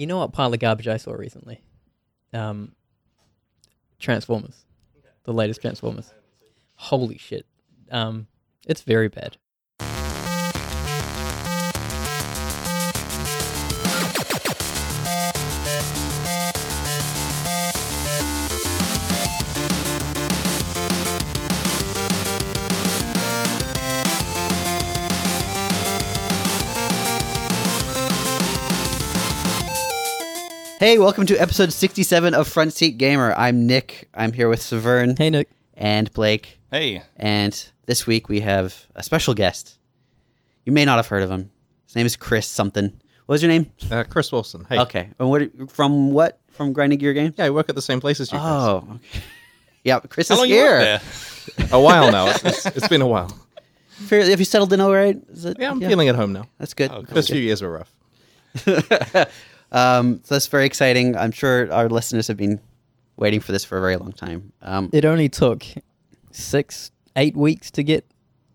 You know what pile of garbage I saw recently? Um, Transformers, the latest Transformers. Holy shit! Um, it's very bad. Hey, welcome to episode 67 of Front Seat Gamer. I'm Nick. I'm here with Severn Hey Nick, and Blake. Hey, And this week we have a special guest. You may not have heard of him. His name is Chris something. What was your name? Uh, Chris Wilson. Hey. Okay. And what from what? From Grinding Gear Games? Yeah, I work at the same place as you. Chris. Oh, okay. Yeah, Chris how is long here. work there? A while now. It's, it's, it's been a while. Fairly- have you settled in all right? Is it, Yeah, I'm feeling at home now. That's good. Oh, cool. First few years were rough. um, so that's very exciting. I'm sure our listeners have been waiting for this for a very long time. Um, it only took six, eight weeks to get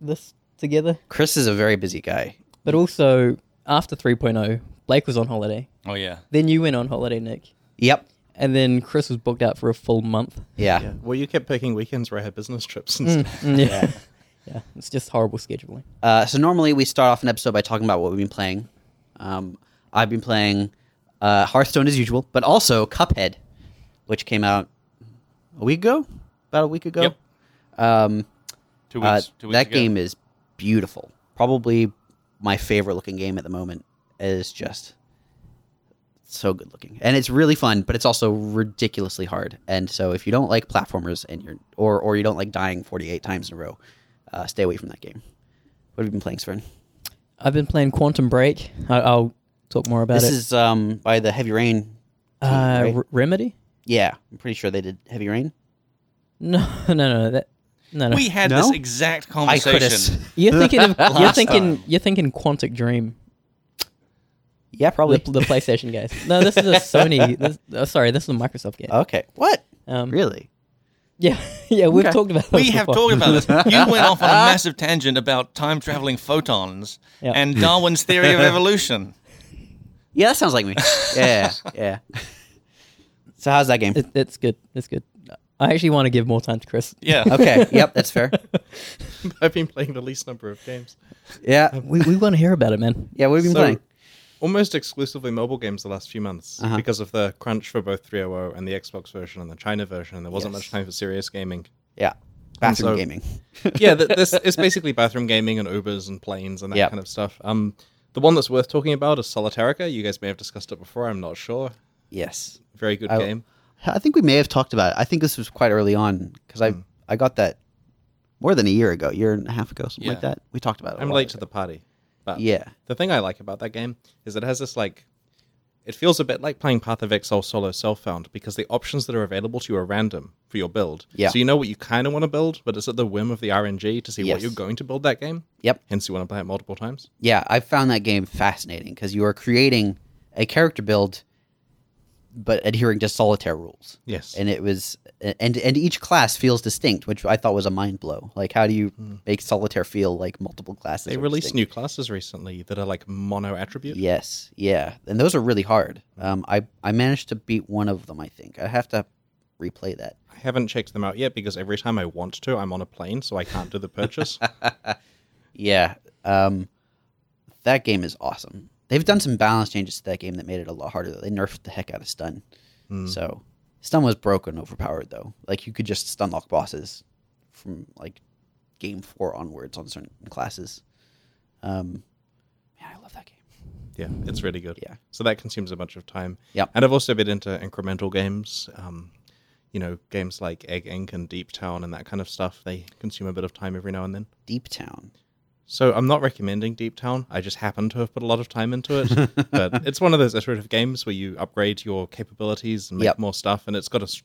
this together, Chris is a very busy guy. but also after 3.0, Blake was on holiday. Oh yeah. Then you went on holiday, Nick, Yep. and then Chris was booked out for a full month. Yeah. Yeah. Well, you kept picking weekends where I had business trips and Mm, stuff. mm, yeah. yeah, it's just horrible scheduling. Uh, so normally we start off an episode by talking about what we've been playing. Um, I've been playing uh, Hearthstone as usual, but also Cuphead, which came out a week ago, about a week ago. Yep. Um, Two uh, weeks. two weeks that ago. game is beautiful. Probably my favorite looking game at the moment. It is just so good looking, and it's really fun, but it's also ridiculously hard. And so if you don't like platformers and you're or or you don't like dying 48 times in a row, uh, stay away from that game. What have you been playing, Severn? I've been playing Quantum Break. I, I'll talk more about This it. is um by the Heavy Rain. team, uh, right? R- Remedy? yeah, I'm pretty sure they did Heavy Rain. No, no, no, that no, no. We had No? this exact conversation. have. You're thinking of you're thinking time. you're thinking Quantic Dream, Yeah, probably. the, the PlayStation guys. No, this is a Sony. This, uh, sorry, this is a Microsoft game. okay. What? Um, Really? Yeah, yeah, we've Okay. talked about. This we this have before. talked about this. You went off on a massive tangent about time traveling photons Yeah. and Darwin's theory of evolution. Yeah, that sounds like me. Yeah, yeah. so how's that game? It, it's good. It's good. I actually want to give more time to Chris. Yeah. Okay. Yep, that's fair. I've been playing the least number of games. Yeah. We we want to hear about it, man. Yeah, what have you been So, playing? Almost exclusively mobile games the last few months Uh-huh. because of the crunch for both 300 and the Xbox version and the China version. And there wasn't Yes. much time for serious gaming. Yeah. Bathroom so- gaming. yeah, th- this is basically bathroom gaming and Ubers and planes and that Yep. kind of stuff. Um, the one that's worth talking about is Solitairica. You guys may have discussed it before. I'm not sure. Yes. Very good I- game. I think we may have talked about it. I think this was quite early on because I Hmm. I got that more than a year ago, year and a half ago, something like that. We talked about it. a I'm late to the party. But Yeah. the thing I like about that game is it has this like it feels a bit like playing Path of Exile solo self found because the options that are available to you are random for your build. Yeah. So you know what you kind of want to build, but it's at the whim of the RNG to see Yes. what you're going to build that game. Yep. Hence, you want to play it multiple times. Yeah, I found that game fascinating because you are creating a character build, but adhering to solitaire rules. Yes. and it was and and each class feels distinct, which I thought was a mind blow. Like, how do you make solitaire feel like multiple classes? they released distinct? new classes recently that are like mono attribute. Yes, yeah, and those are really hard. Um, I I managed to beat one of them. I think I have to replay that. I haven't checked them out yet because every time I want to, I'm on a plane, so I can't do the purchase. Yeah, um, that game is awesome. They've done some balance changes to that game that made it a lot harder. Though. They nerfed the heck out of stun. Hmm. So stun was broken, overpowered though. Like you could just stun lock bosses from like game four onwards on certain classes. Um, man, I love that game. Yeah, it's really good. Yeah. So that consumes a bunch of time. Yeah. And I've also been into incremental games. Um, you know, games like Egg Inc. and Deep Town and that kind of stuff. They consume a bit of time every now and then. Deep Town. So I'm not recommending Deep Town. I just happen to have put a lot of time into it. but it's one of those iterative games where you upgrade your capabilities and make Yep. more stuff, and it's got a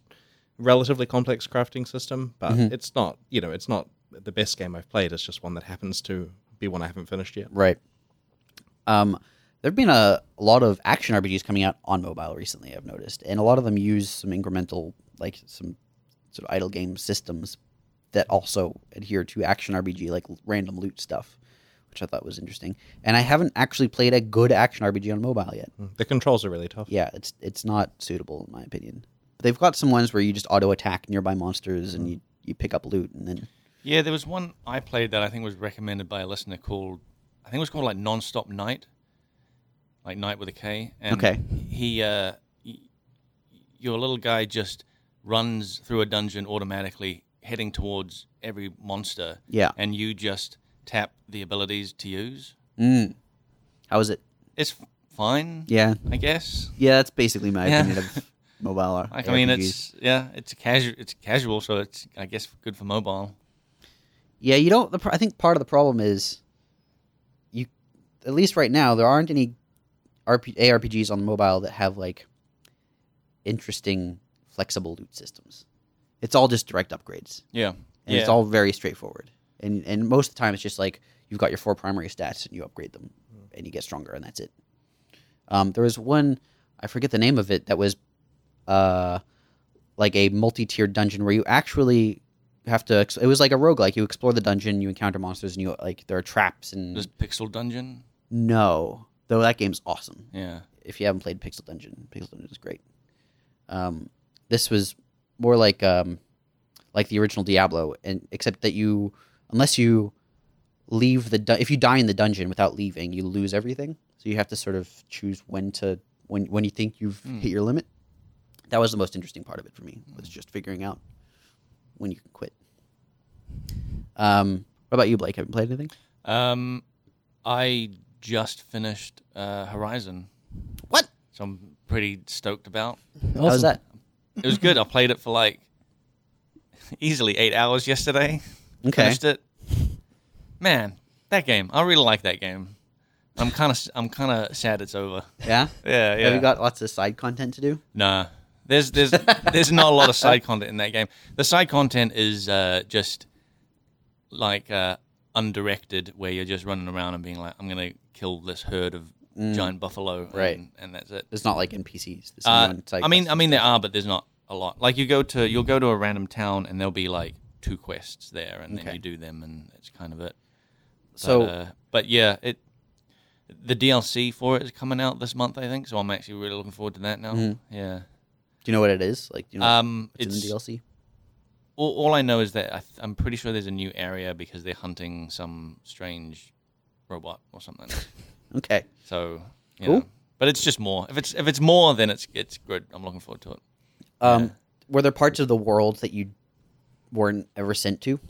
relatively complex crafting system. But Mhm. it's not, you know, it's not the best game I've played. It's just one that happens to be one I haven't finished yet. Right. Um, there've been a, a lot of action RPGs coming out on mobile recently. I've noticed, and a lot of them use some incremental, like some sort of idle game systems that also adhere to action RPG, like random loot stuff, which I thought was interesting. And I haven't actually played a good action RPG on mobile yet. The controls are really tough. Yeah, it's it's not suitable in my opinion. They've got some ones where you just auto attack nearby monsters and you, you pick up loot and then Yeah, there was one I played that I think was recommended by a listener called, I think it was called like Nonstop Knight, like Night with a K. And Okay. He, uh, y- your little guy just runs through a dungeon automatically, heading towards every monster. Yeah. And you just tap the abilities to use. mm. How is it? It's fine, Yeah. I guess. Yeah, that's basically my Yeah. opinion of mobile. Like, I mean, RPGs. it's yeah, it's a casual. It's casual, so it's I guess good for mobile. Yeah, you don't. The, pr- I think part of the problem is, you, at least right now, there aren't any RP, ARPGs on mobile that have like interesting, flexible loot systems. It's all just direct upgrades, Yeah, and yeah. it's all very straightforward. And and most of the time, it's just like you've got your four primary stats and you upgrade them, and you get stronger, and that's it. Um, there was one, I forget the name of it, that was, uh, like a multi-tiered dungeon where you actually have to. It was like a rogue like You explore the dungeon, you encounter monsters, and you like there are traps and There's Pixel Dungeon. no. Though that game's awesome. Yeah, If you haven't played Pixel Dungeon, Pixel Dungeon is great. Um, this was more like um, like the original Diablo, and except that you, unless you leave the dun- if you die in the dungeon without leaving, you lose everything. So you have to sort of choose when to when when you think you've Hmm. hit your limit. That was the most interesting part of it for me was just figuring out when you can quit. Um, what about you, Blake? Have you played anything? Um, I just finished uh, Horizon. What? So I'm pretty stoked about. How was that? It was good. I played it for like easily eight hours yesterday. Okay. Finished it. Man, that game. I really like that game. I'm kind of I'm kind of sad it's over. Yeah. Yeah, yeah. Have you got lots of side content to do? Nah. There's there's there's not a lot of side content in that game. The side content is uh, just like uh, undirected, where you're just running around and being like, "I'm gonna kill this herd of giant buffalo," and, Mm. Right. And that's it. It's not like NPCs. Uh, I mean, I mean, there are, but there's not a lot. Like you go to you'll go to a random town, and there'll be like two quests there, and Okay. then you do them, and that's kind of it. But, So- uh, but yeah, it the DLC for it is coming out this month, I think. So I'm actually really looking forward to that now. Mhm. Yeah. Do you know what it is? Like, do you know Um, what's in it's the DLC? all, all I know is that I th- I'm pretty sure there's a new area because they're hunting some strange robot or something. Okay. so, you Cool. know. but it's just more. If it's if it's more, then it's it's good. I'm looking forward to it. Um, Yeah. were there parts of the world that you weren't ever sent to?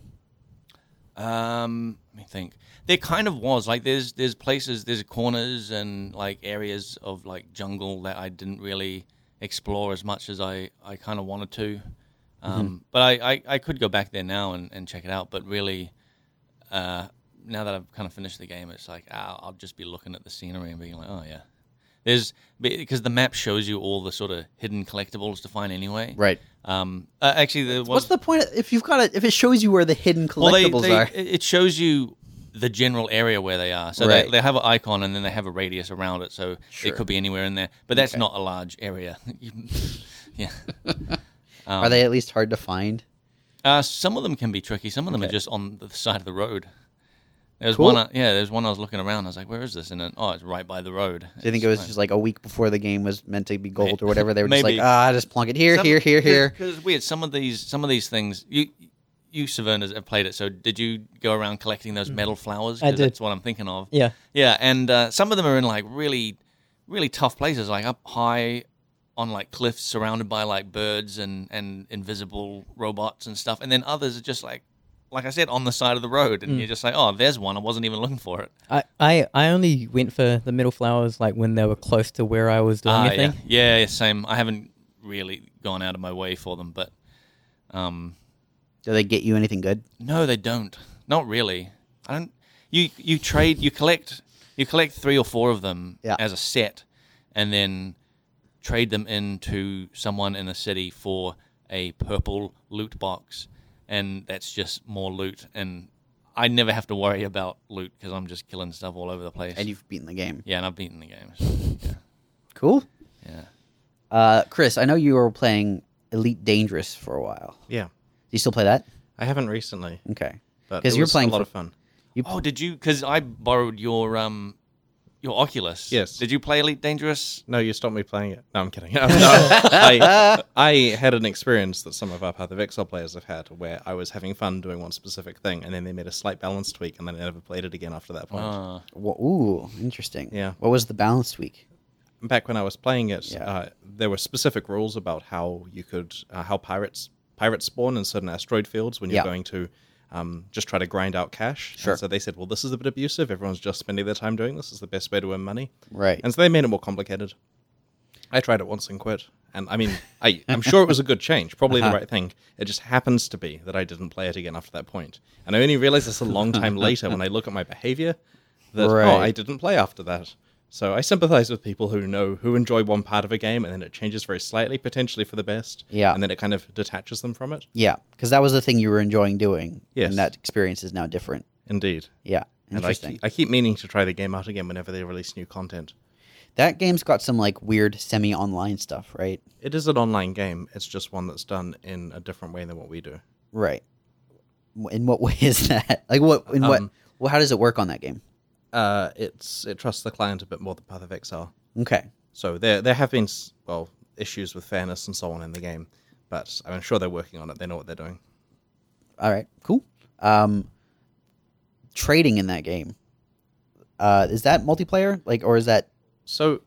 Um, let me think. There kind of was like there's there's places, there's corners and like areas of like jungle that I didn't really explore as much as I I kind of wanted to. Um, but I, I I could go back there now and, and check it out. But really, uh, now that I've kind of finished the game, it's like ah, I'll just be looking at the scenery and being like, oh yeah. There's because the map shows you all the sort of hidden collectibles to find anyway. Right. Um, uh, actually, there was What's the point of- if you've got it? If it shows you where the hidden well, they, collectibles they- are? it shows you the general area where they are. So Right. they, they have an icon and then they have a radius around it. So Sure. it could be anywhere in there. But that's Okay. not a large area. yeah. are they at least hard to find? Uh, some of them can be tricky. Some of them Okay. are just on the side of the road. There's Cool. one. uh, Yeah, there's one I was looking around. I was like, "Where is this?" And then, oh, it's right by the road. Do you think it was just like a week before the game was meant to be gold or whatever? They were just like, ah, I just plunk it here, here, here, here. Because it's weird. Some of these, some of these things, you, you Severn have played it. So did you go around collecting those metal flowers? I 'Cause did. That's what I'm thinking of. Yeah. Yeah, and uh, some of them are in like really, really tough places, like up high on like cliffs, surrounded by like birds and and invisible robots and stuff. And then others are just like, like I said, on the side of the road, and you're just like, oh, there's one. I wasn't even looking for it. I, I, I only went for the metal flowers like when they were close to where I was doing Ah, thing. yeah. yeah, yeah, same. I haven't really gone out of my way for them, but um, Do they get you anything good? No, they don't. Not really. I don't. You you trade. You collect. You collect three or four of them Yeah. as a set, and then trade them into someone in a city for a purple loot box, and that's just more loot. And I never have to worry about loot because I'm just killing stuff all over the place. And you've beaten the game. yeah, and I've beaten the game. so, yeah, Cool. yeah. Uh, Chris, I know you were playing Elite Dangerous for a while. Yeah. Do you still play that? I haven't recently, Okay. Because you're playing a lot for- of fun. You- oh, did you? Because I borrowed your um, your Oculus. Yes. Did you play Elite Dangerous? No, you stopped me playing it. No, I'm kidding. No, I, I had an experience that some of our Path of Exile players have had where I was having fun doing one specific thing, and then they made a slight balance tweak, and then I never played it again after that point. Uh, Wha- Ooh, interesting. Yeah. What was the balance tweak? Back when I was playing it, Yeah. uh, there were specific rules about how you could, uh, how pirates pirates spawn in certain asteroid fields when you're Yeah. going to um, just try to grind out cash. And Sure. so they said, well, this is a bit abusive. Everyone's just spending their time doing this. This is the best way to earn money. Right. And so they made it more complicated. I tried it once and quit. And I mean, I, I'm sure it was a good change, probably Uh-huh. the right thing. It just happens to be that I didn't play it again after that point. And I only realized this a long time later when I look at my behavior that, oh, I didn't play after that. So I sympathize with people who know, who enjoy one part of a game and then it changes very slightly, potentially for the best. Yeah. And then it kind of detaches them from it. Yeah, because that was the thing you were enjoying doing. Yes. And that experience is now different. Indeed. Yeah. And I Interesting. keep, I keep meaning to try the game out again whenever they release new content. that game's got some like weird semi-online stuff, right? It is an online game. It's just one that's done in a different way than what we do. Right. In what way is that? Like what? In what? Um, Well, how does it work on that game? Uh, it's it trusts the client a bit more than Path of Exile. Okay. So there there have been well issues with fairness and so on in the game, but I'm sure they're working on it. They know what they're doing. All right. Cool. Um, trading in that game. Uh, is that multiplayer? Like, or is that? So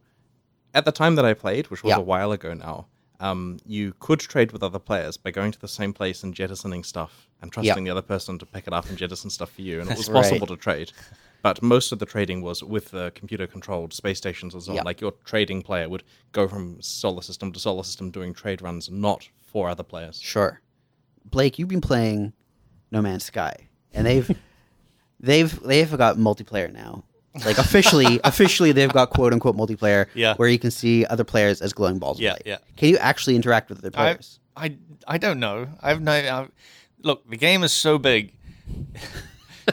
at the time that I played, which was Yeah. a while ago now, um, you could trade with other players by going to the same place and jettisoning stuff and trusting the other person to pick it up and jettison stuff for you, and it was Right. possible to trade. But most of the trading was with the computer-controlled space stations and so on. Yeah. Like your trading player would go from solar system to solar system doing trade runs, not for other players. Sure. Blake, you've been playing No Man's Sky, and they've they've they've got multiplayer now. Like officially, officially, they've got quote unquote multiplayer, Yeah. where you can see other players as glowing balls. of Yeah, light. yeah. Can you actually interact with other players? I, I don't know. I've no. I, look, the game is so big.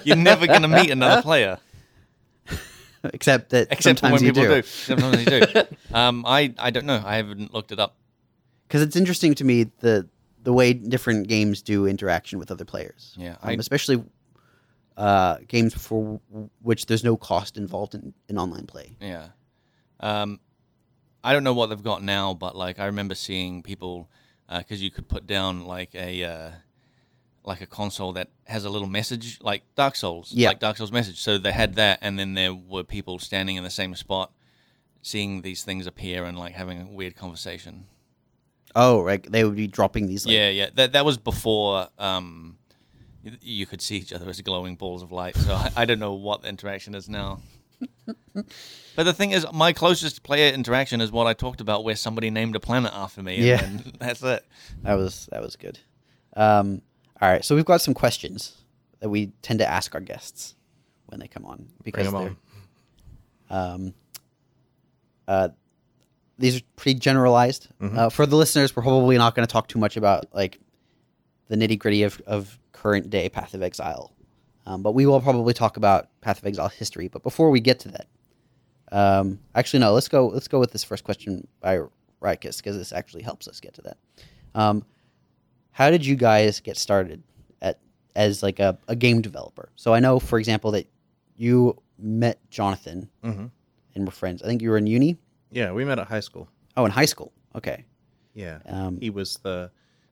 You're never going to meet another player, Except that except for sometimes when you people do. do. Sometimes you do. Um, I, I don't know. I haven't looked it up. because it's interesting to me the the way different games do interaction with other players. Yeah, um, I- especially uh, games for w- which there's no cost involved in, in online play. Yeah. Um, I don't know what they've got now, but like I remember seeing people because you could put down like a uh, like a console that has a little message, like Dark Souls, Yeah. like Dark Souls message. So they had that, and then there were people standing in the same spot, seeing these things appear and like having a weird conversation. Oh, right. They would be dropping these. Like, yeah, yeah. That that was before um, you could see each other as glowing balls of light. So I, I don't know what the interaction is now. but the thing is, my closest player interaction is what I talked about, where somebody named a planet after me. and Yeah. that's it. That was that was good. Um, all right, so we've got some questions that we tend to ask our guests when they come on because they're. Um, uh, these are pretty generalized. Uh, for the listeners, we're probably not going to talk too much about like the nitty gritty of, of current day Path of Exile, um, but we will probably talk about Path of Exile history. But before we get to that, um, actually no, let's go. Let's go with this first question by Rykus because this actually helps us get to that. Um, how did you guys get started at as like a, a game developer? So I know, for example, that you met Jonathan hmm and were friends. I think you were in uni. Yeah, we met at high school. Oh, in high school. Okay. Yeah, Um, he was the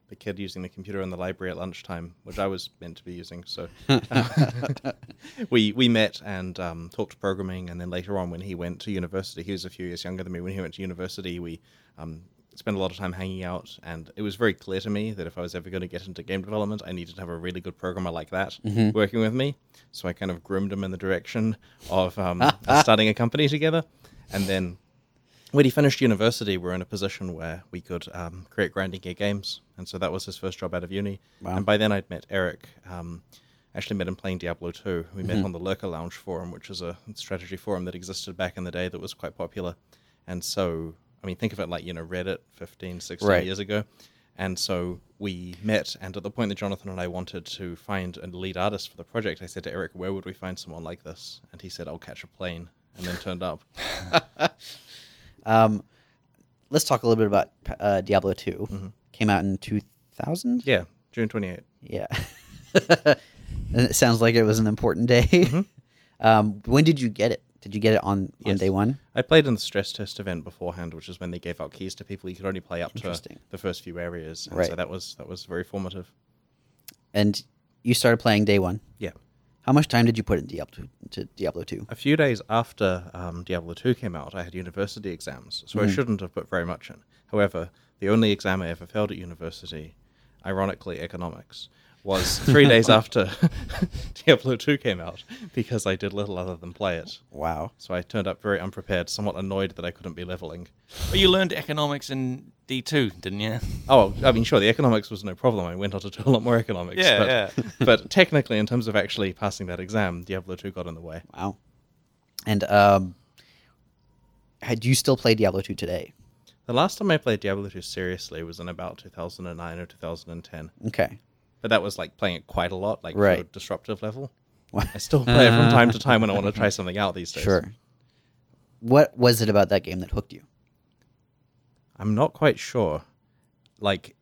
the kid using the computer in the library at lunchtime, which I was meant to be using. So we we met and um, talked programming, and then later on, when he went to university, he was a few years younger than me. When he went to university, we um, spent a lot of time hanging out, and it was very clear to me that if I was ever going to get into game development, I needed to have a really good programmer like that working with me. So I kind of groomed him in the direction of um, starting a company together, and then when he finished university, we are in a position where we could um, create grinding gear games, and so that was his first job out of uni. Wow. And by then, I'd met Eric. Um, actually, met him playing Diablo 2. We met on the Lurker Lounge forum, which is a strategy forum that existed back in the day that was quite popular. And so, I mean, think of it like you know Reddit 15, 16 Right. years ago. And so we met, and at the point that Jonathan and I wanted to find a lead artist for the project, I said to Eric, "Where would we find someone like this?" And he said, "I'll catch a plane," and then turned up. Um, let's talk a little bit about uh, Diablo 2. Came out in 2000? Yeah, June 28th. Yeah. And it sounds like it was an important day. Mm-hmm. um, when did you get it? Did you get it on, on day one? I played in the stress test event beforehand, which is when they gave out keys to people. You could only play up to the first few areas, and Right. so that was that was very formative. And you started playing day one. Yeah. How much time did you put in Diablo to Diablo two? A few days after um, Diablo 2 came out, I had university exams, so I shouldn't have put very much in. However, the only exam I ever failed at university, ironically economics, was three days after Diablo 2 came out because I did little other than play it. Wow. So I turned up very unprepared, somewhat annoyed that I couldn't be leveling. But you learned economics in D two, didn't you? Oh, I mean, sure, the economics was no problem. I went on to do a lot more economics. Yeah, but, yeah. but technically, in terms of actually passing that exam, Diablo 2 got in the way. Wow. And um, had you still played Diablo two today? The last time I played Diablo 2 seriously was in about 2009 or 2010. Okay. But that was like playing it quite a lot, like to a disruptive level. Wow. I still play it from uh. time to time when I want to try something out these days. Sure. What was it about that game that hooked you? I'm not quite sure. Like,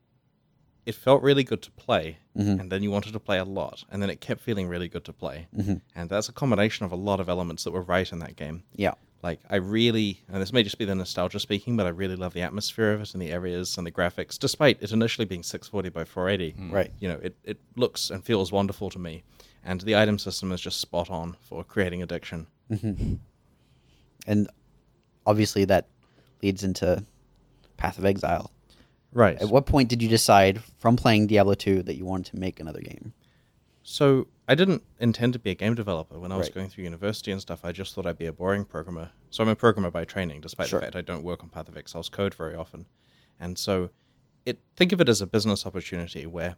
it felt really good to play, mm-hmm. and then you wanted to play a lot, and then it kept feeling really good to play. Mm-hmm. And that's a combination of a lot of elements that were right in that game. Yeah. Like, I really, and this may just be the nostalgia speaking, but I really love the atmosphere of it and the areas and the graphics, despite it initially being 640 by 480. Hmm. Right. You know, it, it looks and feels wonderful to me. And the item system is just spot on for creating addiction. Mm-hmm. And obviously that leads into Path of Exile. Right. At what point did you decide from playing Diablo 2 that you wanted to make another game? So I didn't intend to be a game developer when I was Right. going through university and stuff. I just thought I'd be a boring programmer. So I'm a programmer by training, despite Sure. the fact I don't work on Path of Exile's code very often. And so, it think of it as a business opportunity where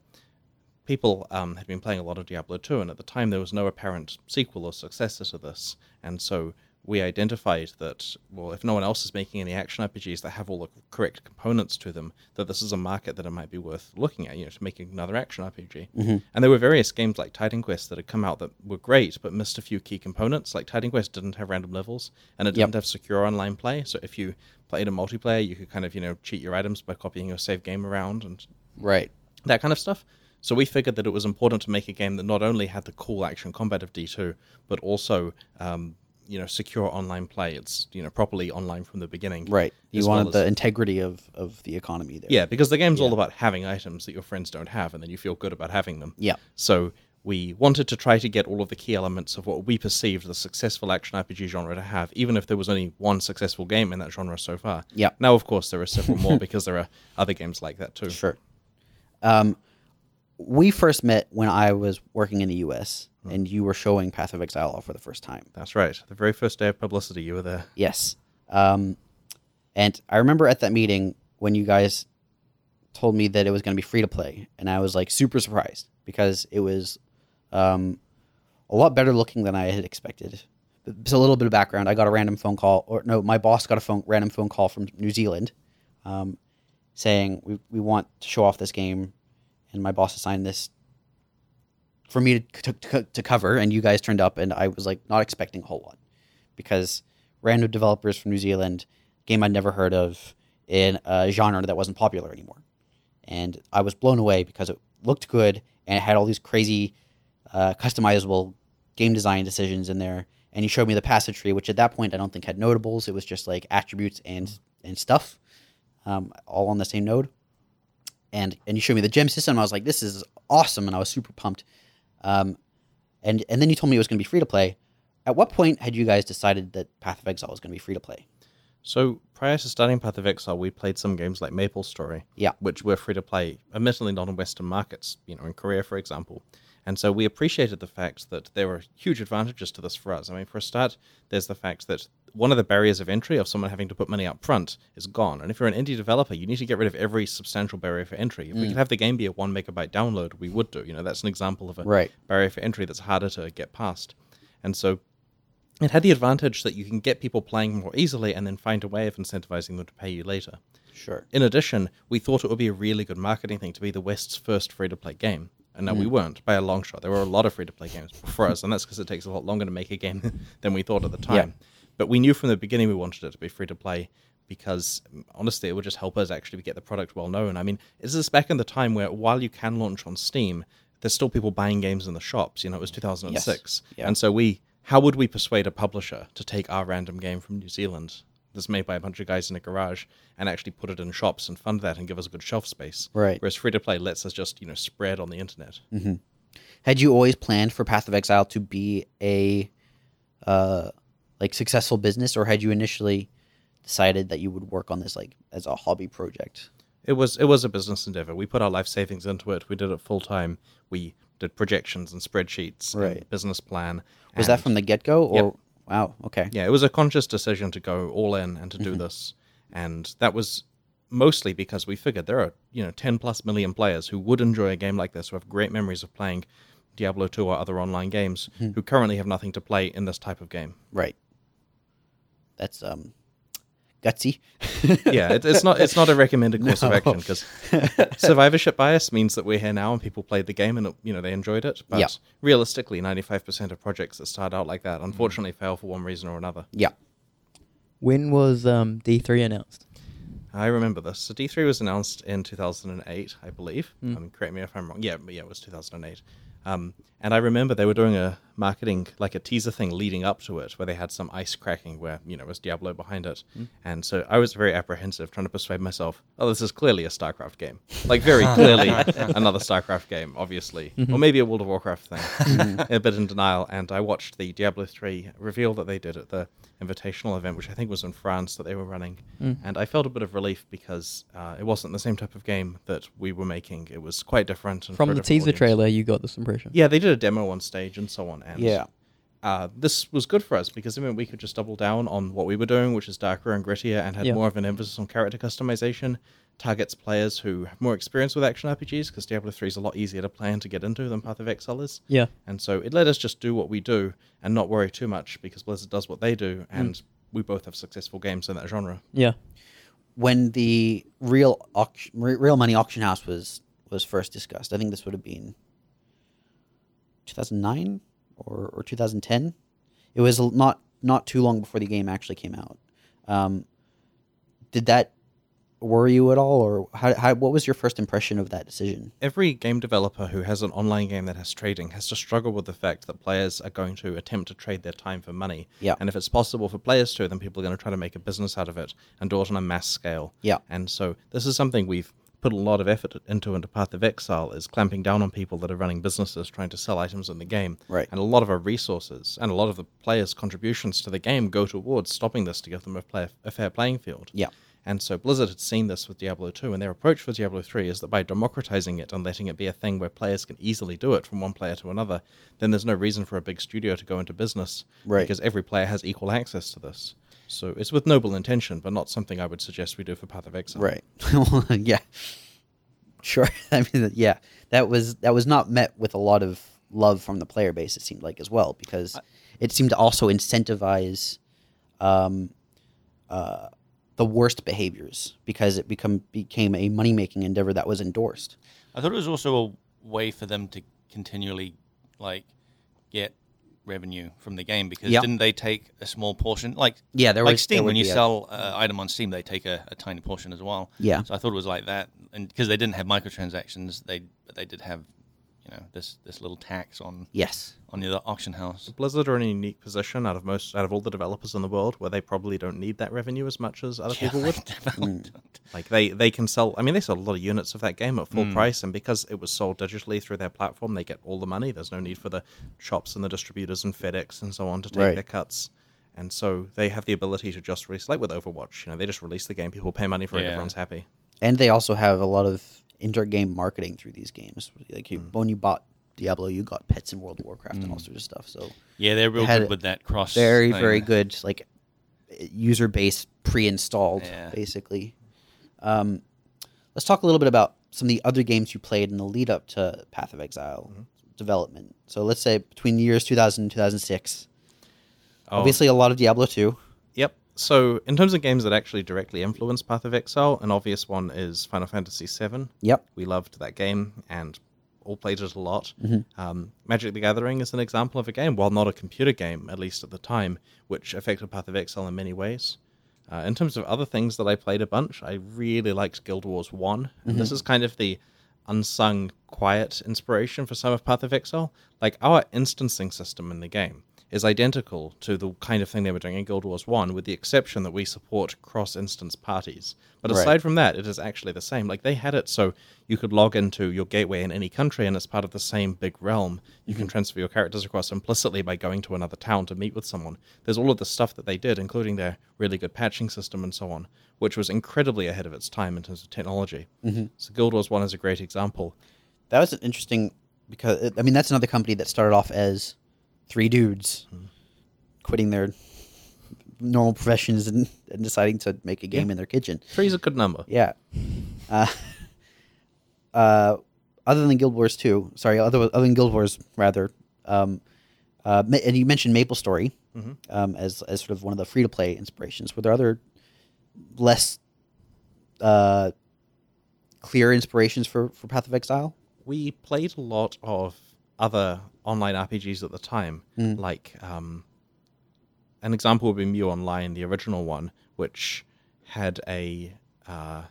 people um, had been playing a lot of Diablo 2, and at the time there was no apparent sequel or successor to this. And so we identified that, well, if no one else is making any action RPGs that have all the correct components to them, that this is a market that it might be worth looking at, you know, to make another action RPG. And there were various games like Titan Quest that had come out that were great, but missed a few key components. Like Titan Quest didn't have random levels, and it Yep. didn't have secure online play. So if you played a multiplayer, you could kind of, you know, cheat your items by copying your save game around and Right. that kind of stuff. So we figured that it was important to make a game that not only had the cool action combat of D2, but also, um, you know, secure online play. It's you know properly online from the beginning. Right. You well wanted as- the integrity of, of the economy there. yeah, because the game's all about having items that your friends don't have, and then you feel good about having them. Yeah. So we wanted to try to get all of the key elements of what we perceived the successful action RPG genre to have, even if there was only one successful game in that genre so far. Yeah. Now, of course, there are several more because there are other games like that too. Sure. Um, we first met when I was working in the U.S. and you were showing Path of Exile off for the first time. That's right. The very first day of publicity, you were there. Yes. Um, and I remember at that meeting when you guys told me that it was going to be free to play, and I was like super surprised because it was um, a lot better looking than I had expected. Just a little bit of background: I got a random phone call, or no, my boss got a phone random phone call from New Zealand, um, saying we we want to show off this game, and my boss assigned this for me to, to, to cover, and you guys turned up, and I was like not expecting a whole lot because random developers from New Zealand, game I'd never heard of in a genre that wasn't popular anymore. And I was blown away because it looked good and it had all these crazy uh, customizable game design decisions in there. And he showed me the passive tree, which at that point I don't think had notables. It was just like attributes and and stuff, um, all on the same node. And and you showed me the gem system. I was like, this is awesome, and I was super pumped. Um, and and then you told me it was going to be free to play. At what point had you guys decided that Path of Exile was going to be free to play? So prior to starting Path of Exile, we played some games like Maple Story, Yeah. which were free to play, admittedly not in Western markets, you know, in Korea, for example. And so we appreciated the fact that there were huge advantages to this for us. I mean, for a start, there's the fact that one of the barriers of entry of someone having to put money up front is gone. And if you're an indie developer, you need to get rid of every substantial barrier for entry. If we could mm. have the game be a one megabyte download, we would do. You know, that's an example of a Right. barrier for entry that's harder to get past. And so it had the advantage that you can get people playing more easily and then find a way of incentivizing them to pay you later. Sure. In addition, we thought it would be a really good marketing thing to be the West's first free to play game. And no, we mm. weren't by a long shot. There were a lot of free to play games before us, and that's because it takes a lot longer to make a game than we thought at the time. But we knew from the beginning we wanted it to be free to play because mm, honestly, it would just help us actually get the product well known. I mean, is this back in the time where while you can launch on Steam, there's still people buying games in the shops. You know, it was 2006, Yeah. and so we, how would we persuade a publisher to take our random game from New Zealand that's made by a bunch of guys in a garage and actually put it in shops and fund that and give us a good shelf space? Right. Whereas free to play lets us just you know spread on the internet. Had you always planned for Path of Exile to be a uh, like successful business, or had you initially decided that you would work on this like as a hobby project? It was it was a business endeavor. We put our life savings into it. We did it full time. We did projections and spreadsheets, and Right. business plan. Was that from the get go, or Yep. wow? Okay, Yeah, it was a conscious decision to go all in and to do Mm-hmm. this, and that was mostly because we figured there are you know ten plus million players who would enjoy a game like this, who have great memories of playing Diablo two or other online games, Hmm. who currently have nothing to play in this type of game. right. That's um gutsy. yeah, it, it's not it's not a recommended course of action because survivorship bias means that we're here now and people played the game and you know they enjoyed it. But Yeah. realistically, ninety five percent of projects that start out like that unfortunately fail for one reason or another. yeah. When was um, D3 announced? I remember this. So D three was announced in two thousand and eight, I believe. Hmm. Um, correct me if I'm wrong. Yeah, but yeah, it was two thousand and eight. Um, and I remember they were doing a marketing, like a teaser thing leading up to it, where they had some ice cracking, where you know it was Diablo behind it. Hmm. And so I was very apprehensive, trying to persuade myself, oh, this is clearly a StarCraft game, like very clearly another StarCraft game, obviously, Mm-hmm. or maybe a World of Warcraft thing. a bit in denial. And I watched the Diablo three reveal that they did at the invitational event, which I think was in France that they were running, and I felt a bit of relief because uh, it wasn't the same type of game that we were making. It was quite different. And From the teaser audience. trailer, you got this impression. Yeah, they did a demo on stage and so on. And Yeah. uh, this was good for us because it meant we could just double down on what we were doing, which is darker and grittier, and had Yeah. more of an emphasis on character customization. Targets players who have more experience with action RPGs because Diablo 3 is a lot easier to plan to get into than Path of Exile is. Yeah. And so it let us just do what we do and not worry too much because Blizzard does what they do, and we both have successful games in that genre. Yeah. When the real auction, re- real money auction house was was first discussed, I think this would have been 2009 or or 2010. It was not not too long before the game actually came out. Um, did that worry you at all, or how, how what was your first impression of that decision? Every game developer who has an online game that has trading has to struggle with the fact that players are going to attempt to trade their time for money. Yeah. And if it's possible for players to, then people are going to try to make a business out of it and do it on a mass scale. Yeah. And so this is something we've put a lot of effort into into Path of Exile is clamping down on people that are running businesses trying to sell items in the game. Right. And a lot of our resources and a lot of the players' contributions to the game go towards stopping this to give them a, play, a fair playing field. Yeah. And so Blizzard had seen this with Diablo 2, and their approach for Diablo 3 is that by democratizing it and letting it be a thing where players can easily do it from one player to another, then there's no reason for a big studio to go into business. Right. Because every player has equal access to this. So it's with noble intention, but not something I would suggest we do for Path of Exile. Right. yeah. Sure. I mean, yeah, that was that was not met with a lot of love from the player base. It seemed like as well because it seemed to also incentivize um, uh, the worst behaviors because it become became a money making endeavor that was endorsed. I thought it was also a way for them to continually like get revenue from the game because Yeah. didn't they take a small portion like Yeah, there like was- Steam there when you sell an item on Steam they take a, a tiny portion as well. Yeah. So I thought it was like that and because they didn't have microtransactions they but they did have you know this this little tax on Yes. on the auction house. Blizzard are in a unique position out of most out of all the developers in the world where they probably don't need that revenue as much as other people would. Definitely don't. Like they they can sell. I mean, they sell a lot of units of that game at full Hmm. price, and because it was sold digitally through their platform, they get all the money. There's no need for the shops and the distributors and FedEx and so on to take Right. their cuts. And so they have the ability to just release, like with Overwatch, you know, they just release the game, people pay money for it, Yeah. everyone's happy. And they also have a lot of inter-game marketing through these games. Like you, when you bought Diablo, you got pets in World of Warcraft and all sorts of stuff. So Yeah, they're real had good with that cross. very thing. very good like user base pre-installed Yeah. basically um, let's talk a little bit about some of the other games you played in the lead up to path of exile Mm-hmm. development so let's say between the years 2000 and 2006 Oh, obviously a lot of diablo 2 Yep. So in terms of games that actually directly influence Path of Exile, an obvious one is Final Fantasy VII. yep We loved that game and all played it a lot. Mm-hmm. Um, Magic the Gathering is an example of a game, while not a computer game, at least at the time, which affected Path of Exile in many ways. Uh, in terms of other things that I played a bunch, I really liked Guild Wars 1. And Mm-hmm. This is kind of the unsung, quiet inspiration for some of Path of Exile. Like our instancing system in the game is identical to the kind of thing they were doing in Guild Wars 1, with the exception that we support cross instance parties. But Right. aside from that, it is actually the same. Like they had it so you could log into your gateway in any country and it's part of the same big realm. You can transfer your characters across implicitly by going to another town to meet with someone. There's all of the stuff that they did, including their really good patching system and so on, which was incredibly ahead of its time in terms of technology. Mm-hmm. So Guild Wars 1 is a great example. That was an interesting because I mean that's another company that started off as three dudes quitting their normal professions and, and deciding to make a game in their kitchen. Three's a good number. Yeah. Uh, uh, other than Guild Wars 2, sorry, other, other than Guild Wars, rather, um, uh, and you mentioned Maple Story um, as, as sort of one of the free to play inspirations. Were there other less uh, clear inspirations for, for Path of Exile? we played a lot of other online RPGs at the time. Like um, an example would be MU Online, the original one, which had a uh,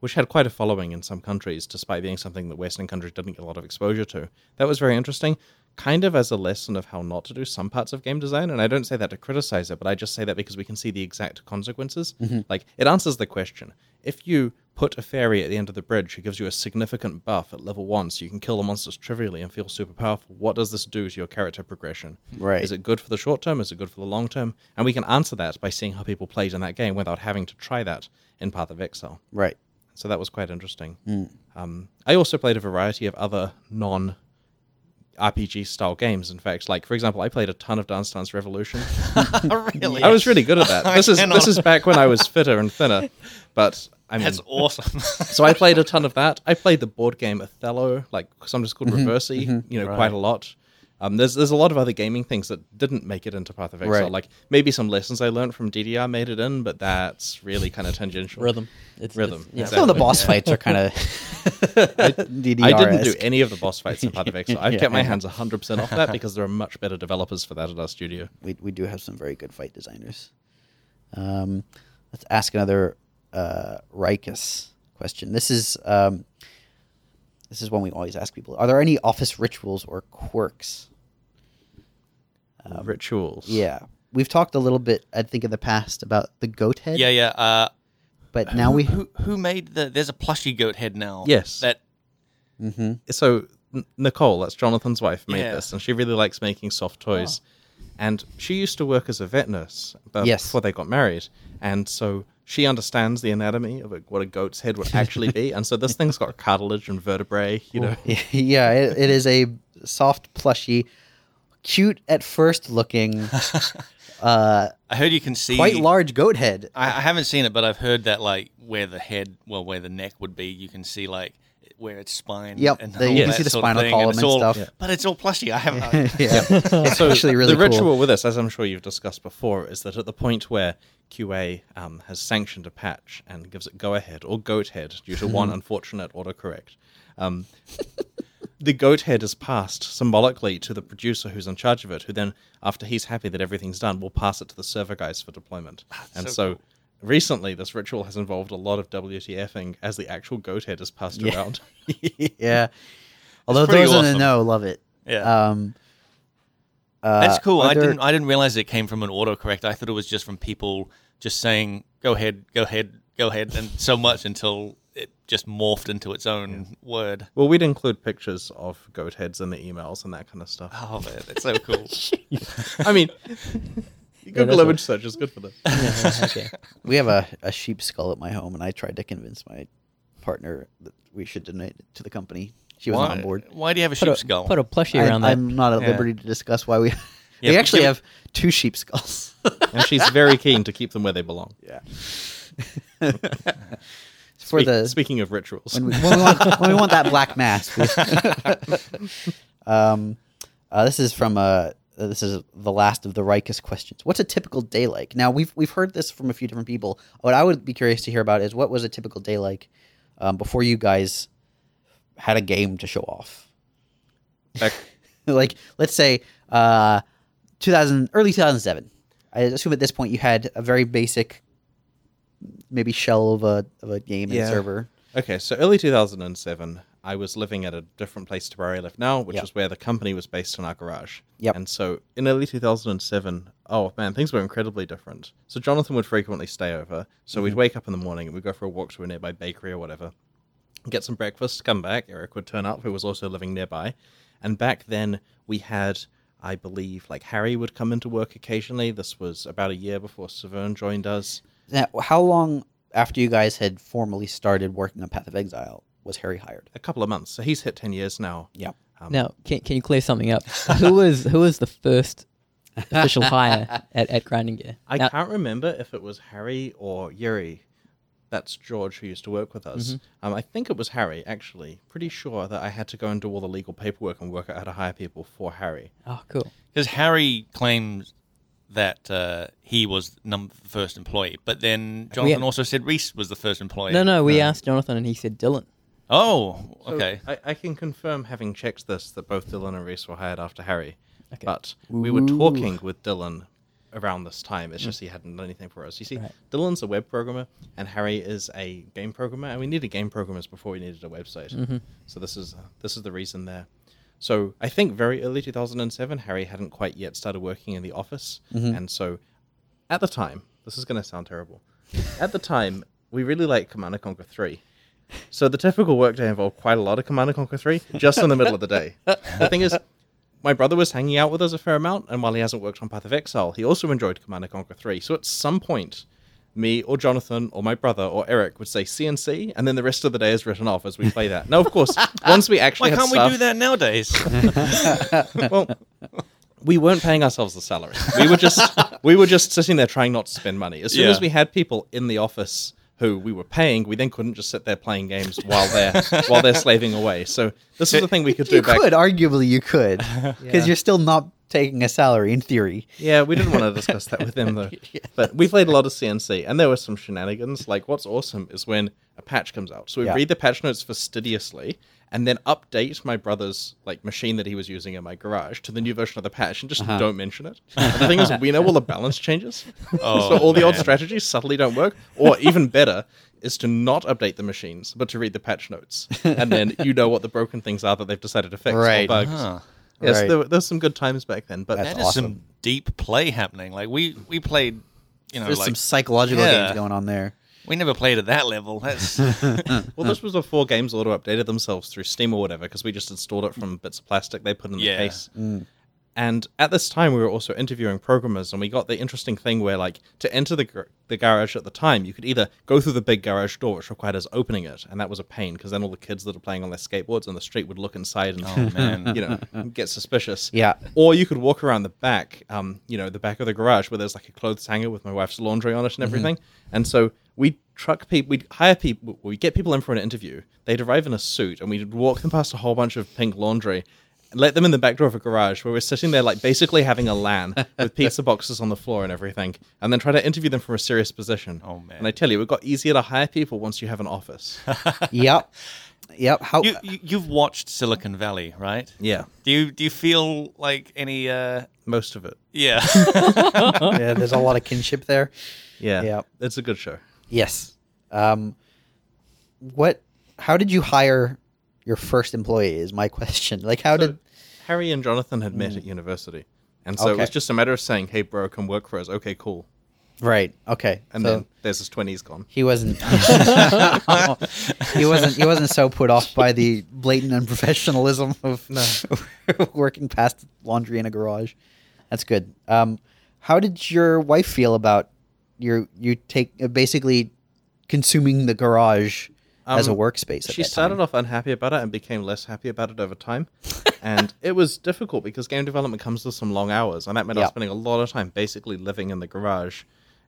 which had quite a following in some countries, despite being something that Western countries didn't get a lot of exposure to. That was very interesting, kind of as a lesson of how not to do some parts of game design. And I don't say that to criticize it, but I just say that because we can see the exact consequences. Like it answers the question: if you put a fairy at the end of the bridge who gives you a significant buff at level one, so you can kill the monsters trivially and feel super powerful, what does this do to your character progression? Right. Is it good for the short term? Is it good for the long term? And we can answer that by seeing how people played in that game without having to try that in Path of Exile. Right. So that was quite interesting. Um, I also played a variety of other non RPG style games. In fact, like for example, I played a ton of Dance Dance Revolution. really? I was really good at that. I This is cannot- this is back when I was fitter and thinner. But I mean, That's awesome. so I played a ton of that. I played the board game Othello, like sometimes called Mm-hmm, Reversi, you know, quite a lot. Um, there's there's a lot of other gaming things that didn't make it into Path of Exile. Right. Like maybe some lessons I learned from DDR made it in, but that's really kind of tangential. Rhythm. It's, Rhythm, It's, yeah. exactly. Some of the boss fights are kind of I didn't do any of the boss fights in Path of Exile. I've Yeah. kept my hands 100% off that because there are much better developers for that at our studio. we, we do have some very good fight designers. Um, let's ask another uh, Rikus question. This is um, this is one we always ask people. Are there any office rituals or quirks? Rituals. Yeah, we've talked a little bit, I think, in the past about the goat head. yeah, yeah. Uh, but now we who who made the? There's a plushy goat head now. Yes. That Mm-hmm. so Nicole, that's Jonathan's wife, made Yeah. this, and she really likes making soft toys. And she used to work as a vet nurse but Yes. before they got married, and so she understands the anatomy of a, what a goat's head would actually be. And so this thing's got cartilage and vertebrae, you know. yeah, it, it is a soft plushy, cute at first looking, uh, I heard you can see quite large goat head. I, I haven't seen it, but I've heard that like where the head, well, where the neck would be, you can see like where its spine. Yep, and the- all you can that see the sort of spinal thing, column it's and all- stuff. Yeah. But it's all plushy. I haven't. I, yeah, it's So actually really the cool. ritual with this, as I'm sure you've discussed before, is that at the point where QA um, has sanctioned a patch and gives it go ahead or goat head due to one unfortunate autocorrect, um, the goat head is passed symbolically to the producer who's in charge of it, who then, after he's happy that everything's done, will pass it to the server guys for deployment. and so so. Recently, this ritual has involved a lot of WTFing as the actual goat head is passed Yeah. around. yeah. Although pretty those in the know love it. Yeah. Um, uh, That's cool. are I there- didn't. I didn't realize it came from an autocorrect. I thought it was just from people just saying "go ahead, go ahead, go ahead," and so much until it just morphed into its own word. well, we'd include pictures of goat heads in the emails and that kind of stuff. Oh man, that's so cool. I mean, Google that's image search is good for them. Yeah, okay. we have a, a sheep skull at my home, and I tried to convince my partner that we should donate it to the company. She was why, on board. Why do you have a Put sheep a, skull? put a plushie I, around that. I'm not at Yeah. liberty to discuss why we. Yeah, we but actually give- have two sheep skulls. And she's very keen to keep them where they belong. yeah. For Speak- the speaking of rituals, when we, when we want when we want that black mass. we- um, uh, this is from uh, this is the last of the Rikus questions. What's a typical day like? Now we've we've heard this from a few different people. What I would be curious to hear about is what was a typical day like um, before you guys had a game to show off. Like let's say uh, 2000 early 2007. I assume at this point you had a very basic, maybe shell of a of a game Yeah. and server. okay, so early 2007, I was living at a different place to where I live now, which Yep. is where the company was based in our garage. Yep. And so in early 2007, oh man, things were incredibly different. So Jonathan would frequently stay over. So Mm-hmm. we'd wake up in the morning and we'd go for a walk to a nearby bakery or whatever, get some breakfast, come back. Eric would turn up, who was also living nearby. And back then we had, I believe, like Harry would come into work occasionally. This was about a year before Severn joined us. Now, how long after you guys had formally started working on Path of Exile was Harry hired? A couple of months. So he's hit 10 years now. Yeah. Um, Now, can, can you clear something up? who was who was the first official hire at, at Grinding Gear? I Now- can't remember if it was Harry or Yuri. That's George who used to work with us. Mm-hmm. Um, I think it was Harry, actually. Pretty sure that I had to go and do all the legal paperwork and work out how to hire people for Harry. Oh, cool. Because Harry claims that uh, he was num- the first employee, but then Jonathan also said Reese was the first employee. No, no, we asked Jonathan and he said Dylan. Oh, So okay. I, I can confirm, having checked this, that both Dylan and Reese were hired after Harry. Okay. But we were talking with Dylan around this time. It's mm. just he hadn't done anything for us. You see, Right. Dylan's a web programmer and Harry is a game programmer, and we needed game programmers before we needed a website. Mm-hmm. So this is this is the reason there. So I think very early 2007, Harry hadn't quite yet started working in the office, mm-hmm. and so at the time, this is going to sound terrible. At the time, we really liked Command and Conquer 3. So the typical workday involved quite a lot of Command and Conquer 3 just in the middle of the day. The thing is, my brother was hanging out with us a fair amount, and while he hasn't worked on Path of Exile, he also enjoyed Command and Conquer 3. So at some point, me or Jonathan or my brother or Eric would say CNC, and then the rest of the day is written off as we play that. Now, of course, once we actually Why can't staff- we do that nowadays? well, we weren't paying ourselves the salary. We were just we were just sitting there trying not to spend money. As soon Yeah. as we had people in the office who we were paying, we then couldn't just sit there playing games while they're while they're slaving away. So this is the thing we could do You back. could, arguably, you could, because you're still not taking a salary in theory. Yeah, we didn't want to discuss that with them though. But we played a lot of CNC, and there were some shenanigans. Like, what's awesome is when a patch comes out. So we Yeah. read the patch notes fastidiously, and then update my brother's like machine that he was using in my garage to the new version of the patch, and just uh-huh. don't mention it. And the thing is, we know all the balance changes, Oh, so all the old strategies subtly don't work. Or even better. Is to not update the machines, but to read the patch notes, and then you know what the broken things are that they've decided to fix. or Right. bugs. Huh. Yes, Right. there, were- there's some good times back then, but That's That is awesome. some deep play happening. Like we we played, you know, There's like some psychological Yeah. games going on there. We never played at that level. That's Well, this was before games auto updated themselves through Steam or whatever, because we just installed it from bits of plastic they put in the Yeah. case. And at this time, we were also interviewing programmers, and we got the interesting thing where, like, to enter the gar- the garage at the time, you could either go through the big garage door, which required us opening it, and that was a pain because then all the kids that are playing on their skateboards on the street would look inside and, Oh, man. you know, get suspicious. Yeah. Or you could walk around the back, um, you know, the back of the garage where there's like a clothes hanger with my wife's laundry on it and everything. And so we truck people, we'd hire people, we get people in for an interview. They'd arrive in a suit, and we'd walk them past a whole bunch of pink laundry. And let them in the back door of a garage where we're sitting there, like basically having a LAN with pizza boxes on the floor and everything, and then try to interview them from a serious position. Oh, man. And I tell you, it got easier to hire people once you have an office. yep. Yep. How? you, you you've watched Silicon Valley, right? yeah, Do you do you feel like any? uh most of it. Yeah. yeah, there's a lot of kinship there. Yeah, Yeah. it's a good show. Yes. Um, what? How did you hire your first employee? Is my question. Like, how So, did? Harry and Jonathan had met at university, and so it was just a matter of saying, "Hey, bro, come work for us." Okay, cool. Right. Okay. And so then there's his twenties gone. he wasn't. he wasn't. He wasn't so put off by the blatant unprofessionalism of working past laundry in a garage. That's good. Um, how did your wife feel about your you take uh, basically consuming the garage as a Um, workspace? She started off unhappy about it and became less happy about it over time. and it was difficult because game development comes with some long hours, and that meant I was spending a lot of time basically living in the garage.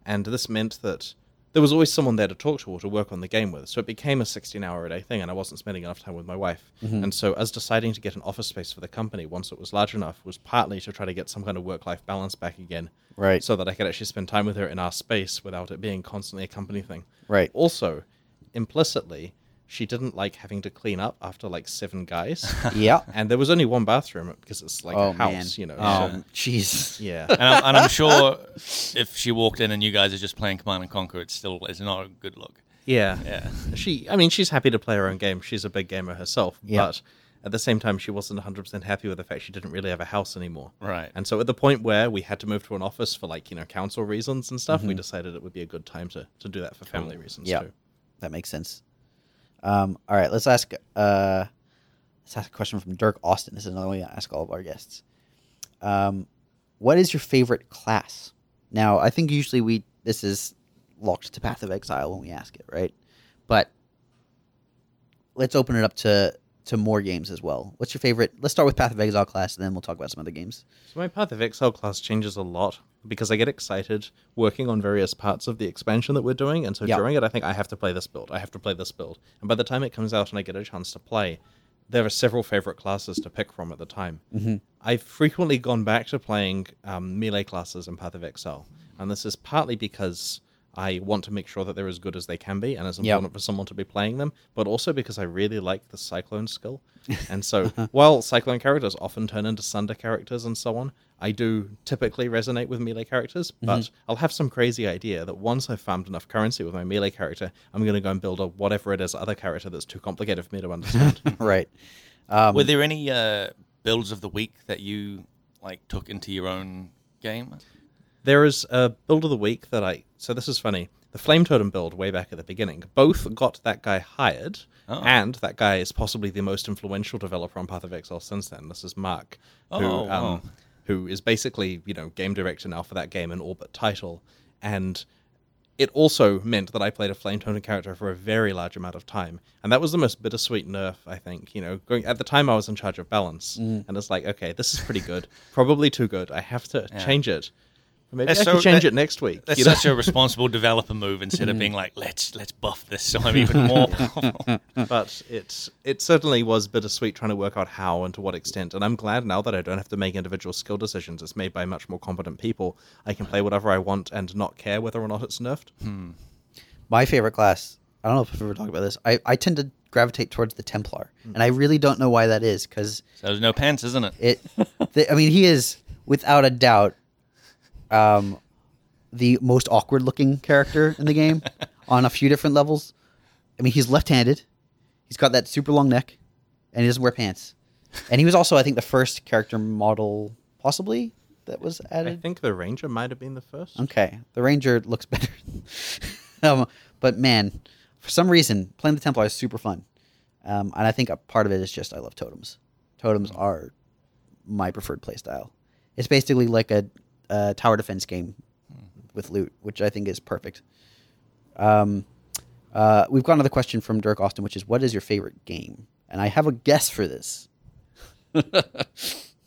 And this meant that there was always someone there to talk to or to work on the game with. So it became a 16 hour a day thing, and I wasn't spending enough time with my wife. Mm-hmm. And so, as deciding to get an office space for the company once it was large enough was partly to try to get some kind of work life balance back again. Right. So that I could actually spend time with her in our space without it being constantly a company thing. Right. Also, implicitly, she didn't like having to clean up after like seven guys. Yeah. and there was only one bathroom because it's like oh a house, man. you know. Oh, so- jeez. yeah. and, I'm, and I'm sure if she walked in and you guys are just playing Command and Conquer, it's still it's not a good look. Yeah. Yeah. She, I mean, she's happy to play her own game. She's a big gamer herself. Yeah. But at the same time, she wasn't 100% happy with the fact she didn't really have a house anymore. Right. And so at the point where we had to move to an office for like, you know, council reasons and stuff, we mm-hmm. decided it would be a good time to, to do that for family reasons Yeah. too. That makes sense. Um, all right, let's ask. Uh, let's ask a question from Dirk Austin. This is another one we ask all of our guests. Um, what is your favorite class? Now, I think usually we this is locked to Path of Exile when we ask it, right? But let's open it up to to more games as well. What's your favorite? Let's start with Path of Exile class, and then we'll talk about some other games. So my Path of Exile class changes a lot because I get excited working on various parts of the expansion that we're doing, and so Yeah. during it, I think I have to play this build. I have to play this build, and by the time it comes out and I get a chance to play, there are several favorite classes to pick from at the time. Mm-hmm. I've frequently gone back to playing um, melee classes in Path of Exile, and this is partly because I want to make sure that they're as good as they can be, and it's Yep. important for someone to be playing them, but also because I really like the Cyclone skill. And so, while Cyclone characters often turn into Sunder characters and so on, I do typically resonate with melee characters, but I'll have some crazy idea that once I've farmed enough currency with my melee character, I'm going to go and build a whatever it is other character that's too complicated for me to understand. right. Um, Were there any uh, builds of the week that you like took into your own game? There is a build of the week that I. So this is funny. The Flame Totem build way back at the beginning both got that guy hired, Oh. and that guy is possibly the most influential developer on Path of Exile since then. This is Mark, who Oh, wow. um, who is basically you know game director now for that game and Orbit title, and it also meant that I played a Flame Totem character for a very large amount of time, and that was the most bittersweet nerf I think. You know, going at the time I was in charge of balance, Mm. and it's like, okay, this is pretty good, probably too good. I have to change it. Maybe That's I so- can change that- it next week. That's you know? such a responsible developer move instead of mm. being like, let's let's buff this so I'm even more powerful. but it's it certainly was bittersweet trying to work out how and to what extent. And I'm glad now that I don't have to make individual skill decisions. It's made by much more competent people. I can play whatever I want and not care whether or not it's nerfed. Hmm. my favorite class i don't know if i've ever talked about this i, I tend to gravitate towards the templar hmm. and i really don't know why that is because So there's no pants, isn't it? it the, i mean he is without a doubt um the most awkward looking character in the game on a few different levels i mean he's left-handed he's got that super long neck and he doesn't wear pants and he was also i think the first character model possibly that was added. I think the ranger might have been the first. Okay, the ranger looks better. um, but man, for some reason, playing the Templar is super fun, um, and I think a part of it is just I love totems. Totems are my preferred playstyle. It's basically like a, a tower defense game with loot, which I think is perfect. Um, uh, we've got another question from Dirk Austin, which is, "What is your favorite game?" And I have a guess for this.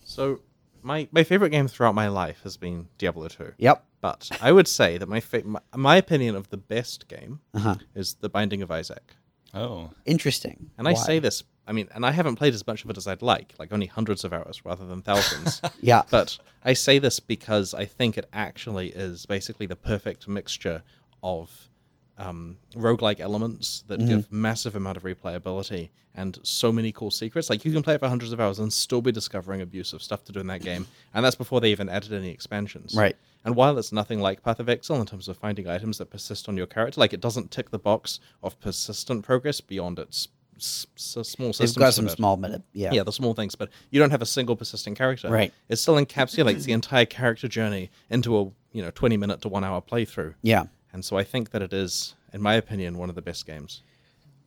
So my my favorite game throughout my life has been Diablo 2. Yep. But I would say that my, fa- my my opinion of the best game Uh-huh. is The Binding of Isaac. Oh. Interesting. And I say this, I mean, and I haven't played as much of it as I'd like, like only hundreds of hours rather than thousands. Yeah. But I say this because I think it actually is basically the perfect mixture of um, roguelike elements that give massive amount of replayability and so many cool secrets. Like you can play it for hundreds of hours and still be discovering abusive stuff to do in that game, and that's before they even added any expansions. Right. And while it's nothing like Path of Exile in terms of finding items that persist on your character, like it doesn't tick the box of persistent progress beyond its s- s- small They've systems. got some small meta. Yeah. Yeah, the small things, but you don't have a single persistent character. Right. It still encapsulates the entire character journey into a you know twenty minute to one hour playthrough. Yeah. And so I think that it is, in my opinion, one of the best games.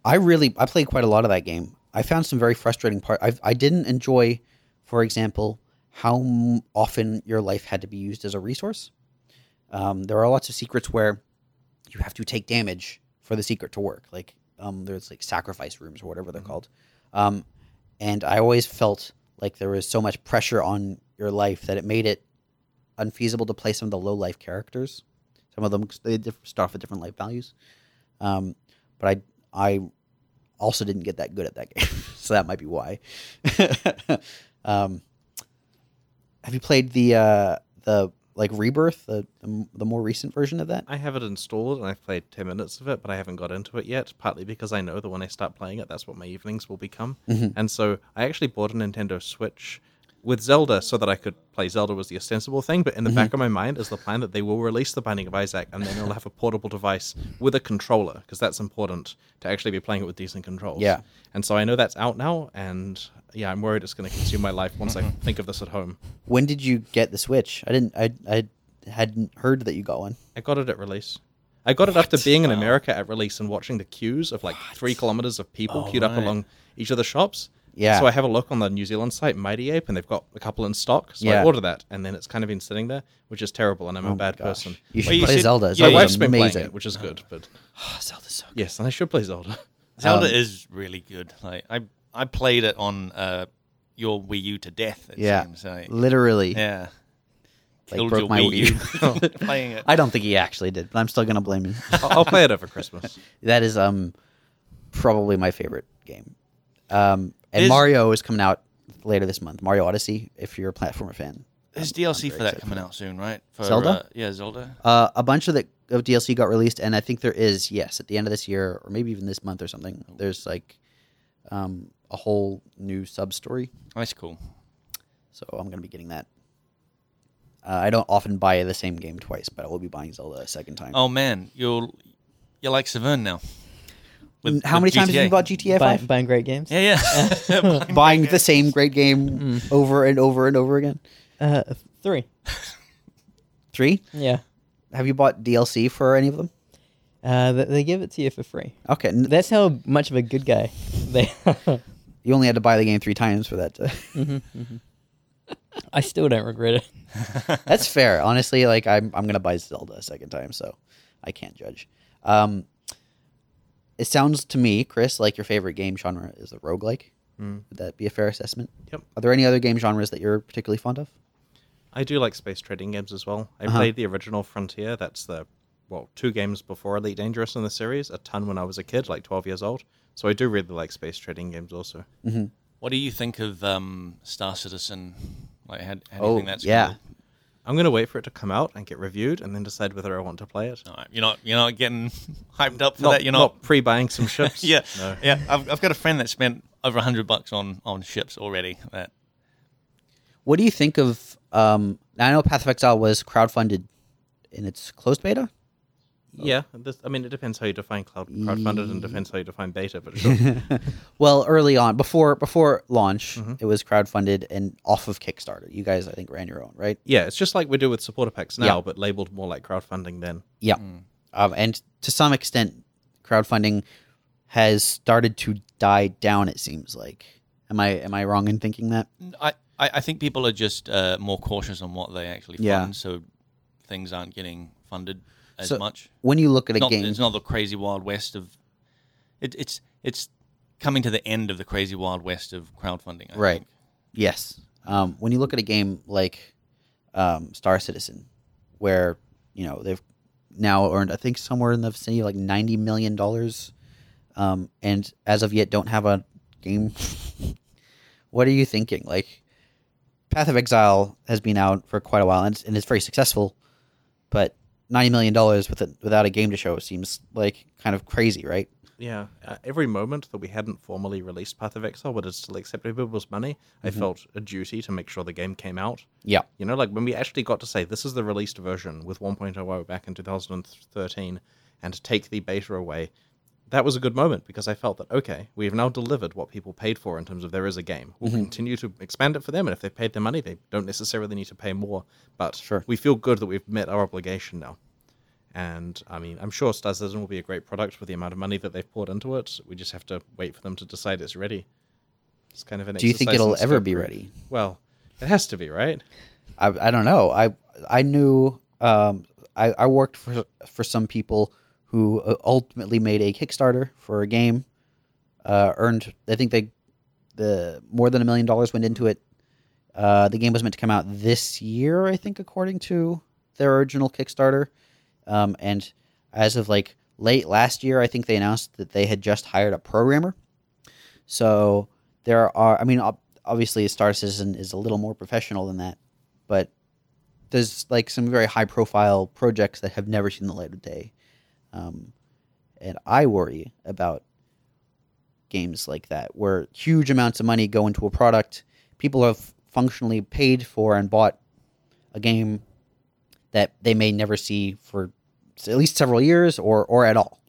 I really I played quite a lot of that game. I found some very frustrating part. I I didn't enjoy, for example, how m- often your life had to be used as a resource. Um, there are lots of secrets where you have to take damage for the secret to work. Like um, there's like sacrifice rooms or whatever they're called. Um, and I always felt like there was so much pressure on your life that it made it unfeasible to play some of the low life characters. Some of them they start off with different life values. Um, but I I also didn't get that good at that game, so that might be why. um, have you played the uh, the like Rebirth, the, the more recent version of that? I have it installed and I've played ten minutes of it, but I haven't got into it yet. Partly because I know that when I start playing it, that's what my evenings will become. Mm-hmm. And so I actually bought a Nintendo Switch with Zelda so that I could play Zelda was the ostensible thing, but in the back mm-hmm. of my mind is the plan that they will release the Binding of Isaac and then it'll have a portable device with a controller because that's important to actually be playing it with decent controls. Yeah. And so I know that's out now, and yeah, I'm worried it's going to consume my life once I think of this at home. When did you get the Switch? I didn't. I I hadn't heard that you got one. I got it at release. I got it after being in America at release and watching the queues of like three kilometers of people Oh, queued up right. along each of the shops. Yeah. So I have a look on the New Zealand site, Mighty Ape, and they've got a couple in stock. So Yeah. I order that, and then it's kind of been sitting there, which is terrible, and I'm Oh a bad gosh. person. You should Well, you play should- Zelda. yeah, My Zelda's wife's been amazing. playing it, which is good, but Oh, Zelda's so good. yes, and I should play Zelda. Zelda Um, is really good. Like I I played it on uh, your Wii U to death. It Yeah. seems like. Literally. yeah. Like, Killed broke your my Wii Wii U playing it. I don't think he actually did, but I'm still gonna blame him. I'll, I'll play it over Christmas. that is um probably my favorite game. Um, and Mario is coming out later this month. Mario Odyssey, if you're a platformer fan. There's I'm- I'm DLC very for that excited coming out soon, right? For, Zelda? Uh, yeah, Zelda. Uh, a bunch of the of DLC got released, and I think there is yes at the end of this year, or maybe even this month or something. There's like um, a whole new sub story, That's cool. so I'm gonna be getting that. Uh, I don't often buy the same game twice, but I will be buying Zelda a second time. Oh man, you're you're like Severn now. With- How with many times have you GTA. bought GTA Buying, Five? buying great games. Yeah, yeah. Buying the same great game over and over and over again. Uh, three. Three. Yeah. Have you bought DLC for any of them? Uh, they, they give it to you for free. Okay, n- That's how much of a good guy they. you only had to buy the game three times for that. To... I still don't regret it. That's fair. Honestly, like I'm I'm gonna buy Zelda a second time, so I can't judge. Um, it sounds to me, Chris, like your favorite game genre is the roguelike. Mm. Would that be a fair assessment? Yep. Are there any other game genres that you're particularly fond of? I do like space trading games as well. I Uh-huh. played the original Frontier. That's the well, two games before Elite Dangerous in the series. A ton when I was a kid, like 12 years old. So I do really like space trading games also. what do you think of um, Star Citizen? Like, how, how do you Oh, think that's yeah. gonna- I'm gonna wait for it to come out and get reviewed, and then decide whether I want to play it. All right, you're not you're not getting hyped up for Not, that. You're not not. pre-buying some ships. yeah, No. yeah. I've, I've got a friend that spent over hundred bucks on on ships already. That What do you think of? Um, I know Path of Exile was crowdfunded in its closed beta. Yeah, this, I mean, it depends how you define cloud crowdfunded, and depends how you define beta. But sure. well, early on, before before launch, Mm-hmm. it was crowdfunded and off of Kickstarter. You guys, I think, ran your own, right? yeah, it's just like we do with supporter packs now, Yeah. but labeled more like crowdfunding then. Yeah. Um, and to some extent, crowdfunding has started to die down. It seems like. Am I am I wrong in thinking that? I, I I think people are just uh, more cautious on what they actually fund, Yeah. so things aren't getting funded as So, much. When you look at a Not, game, It's not the crazy wild west of. It, it's it's coming to the end of the crazy wild west of crowdfunding. I Right. think. Yes. Um, when you look at a game like um, Star Citizen, where you know they've now earned, I think somewhere in the vicinity of like ninety million dollars, um, and as of yet don't have a game. what are you thinking? Like, Path of Exile has been out for quite a while and it's, and it's very successful, but ninety million dollars with it, without a game to show seems like kind of crazy, right? Yeah, uh, every moment that we hadn't formally released Path of Exile, but it's still accepting people's money, I felt a duty to make sure the game came out. Yeah. You know, like when we actually got to say this is the released version with 1.0 back in 2013 and to take the beta away, that was a good moment because I felt that, okay, we have now delivered what people paid for in terms of there is a game. We'll continue to expand it for them, and if they've paid their money, they don't necessarily need to pay more. But Sure. we feel good that we've met our obligation now. And I mean, I'm sure Star Citizen will be a great product with the amount of money that they've poured into it. We just have to wait for them to decide it's ready. It's kind of an Do you think it'll ever be ready? Well, it has to be, right? I, I don't know. I I knew um, I, I worked for for some people who uh, ultimately made a Kickstarter for a game. Uh, earned I think they the more than a million dollars went into it. Uh, the game was meant to come out this year, I think, according to their original Kickstarter. Um, and as of like late last year, I think they announced that they had just hired a programmer. So there are, I mean, obviously, Star Citizen is a little more professional than that, but there's like some very high profile projects that have never seen the light of day. Um, and I worry about games like that where huge amounts of money go into a product. People have functionally paid for and bought a game that they may never see for at least several years or or at all.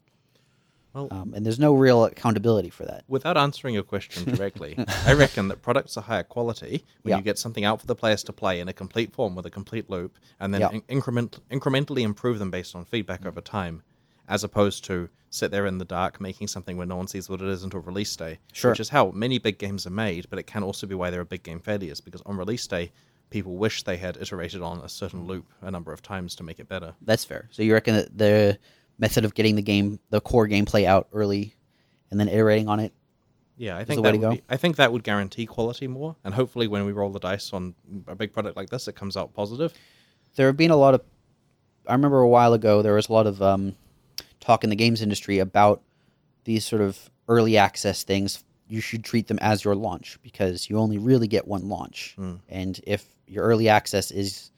Well- um, and there's no real accountability for that. Without answering your question directly, I reckon that products are higher quality when Yeah. you get something out for the players to play in a complete form with a complete loop, and then Yeah. in- increment incrementally improve them based on feedback over time, as opposed to sit there in the dark making something where no one sees what it is until release day. Sure. Which is how many big games are made, but it can also be why there are big game failures because on release day, people wish they had iterated on a certain loop a number of times to make it better. That's fair. So you reckon that the method of getting the game, the core gameplay out early, and then iterating on it. Yeah, I think that would be, I think that would guarantee quality more, and hopefully, when we roll the dice on a big product like this, it comes out positive. There have been a lot of. I remember a while ago there was a lot of um, talk in the games industry about these sort of early access things. You should treat them as your launch because you only really get one launch, and if your early access is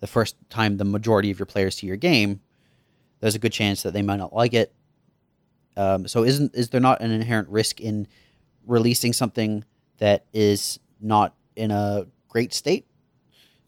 the first time the majority of your players see your game, there's a good chance that they might not like it. Um, so isn't is there not an inherent risk in releasing something that is not in a great state,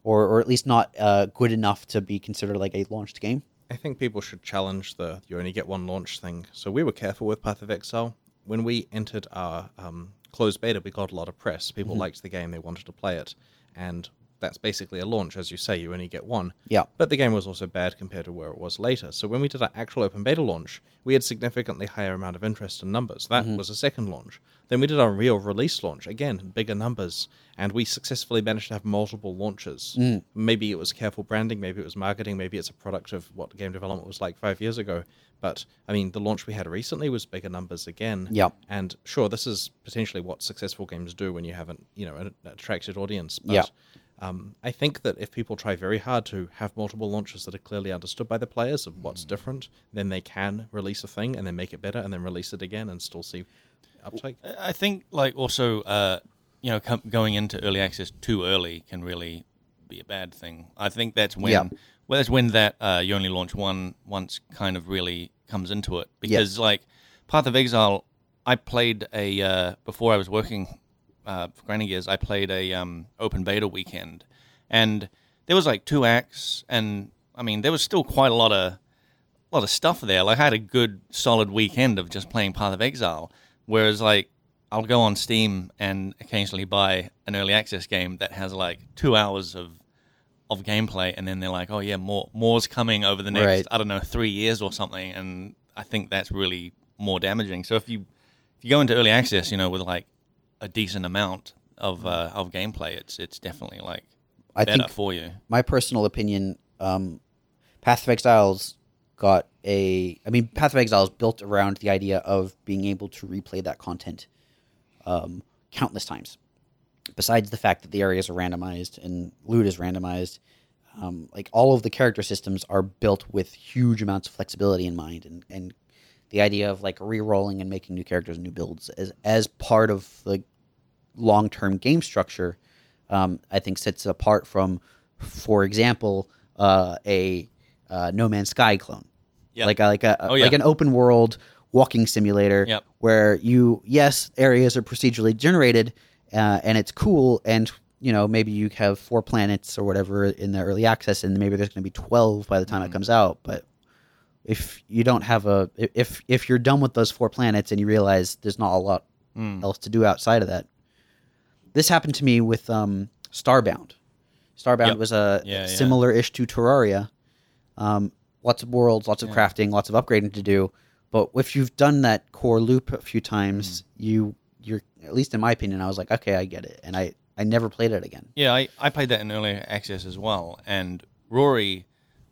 or or at least not uh, good enough to be considered like a launched game? I think people should challenge the you only get one launch thing. So we were careful with Path of Exile. When we entered our um, closed beta, we got a lot of press. People liked the game, they wanted to play it. And that's basically a launch. As you say, you only get one. Yeah. But the game was also bad compared to where it was later. So when we did our actual open beta launch, we had significantly higher amount of interest and numbers. That was a second launch. Then we did our real release launch, again, bigger numbers, and we successfully managed to have multiple launches. Maybe it was careful branding, maybe it was marketing, maybe it's a product of what game development was like five years ago. But I mean, the launch we had recently was bigger numbers again. Yep. And sure, this is potentially what successful games do when you haven't, you know, an attracted audience. But Yeah. um, I think that if people try very hard to have multiple launches that are clearly understood by the players of what's different, then they can release a thing and then make it better and then release it again and still see uptake. I think like also uh, you know com- going into early access too early can really be a bad thing. I think that's when Yeah. well that's when that uh, you only launch one once kind of really comes into it because like Path of Exile, I played a uh, before I was working uh, for Grinding Gears. I played a um, open beta weekend, and there was like two acts, and I mean there was still quite a lot of a lot of stuff there. Like I had a good solid weekend of just playing Path of Exile. Whereas like I'll go on Steam and occasionally buy an early access game that has like two hours of of gameplay, and then they're like, oh yeah, more more's coming over the next Right. I don't know three years or something, and I think that's really more damaging. So if you if you go into early access, you know, with like a decent amount of uh, of gameplay, it's it's definitely like I better think for you. my personal opinion, um, Path of Exiles got a. I mean, Path of Exile is built around the idea of being able to replay that content um, countless times. Besides the fact that the areas are randomized and loot is randomized, um, like all of the character systems are built with huge amounts of flexibility in mind, and, and the idea of like re-rolling and making new characters and new builds as as part of the long term game structure, um, I think sets apart from, for example, uh, a uh, No Man's Sky clone, Yeah. like a, like a Oh, yeah. like an open world walking simulator, Yep. where you yes areas are procedurally generated, uh, and it's cool, and you know maybe you have four planets or whatever in the early access, and maybe there's going to be twelve by the time Mm-hmm. it comes out, but if you don't have a if if you're done with those four planets and you realize there's not a lot Mm. else to do outside of that this happened to me with um starbound starbound Yep. was a Yeah, yeah. similar ish to terraria um lots of worlds lots of Yeah. crafting lots of upgrading to do but if you've done that core loop a few times Mm. you you're at least in my opinion i was like okay i get it and i i never played it again Yeah, I, I played that in early access as well, and Rory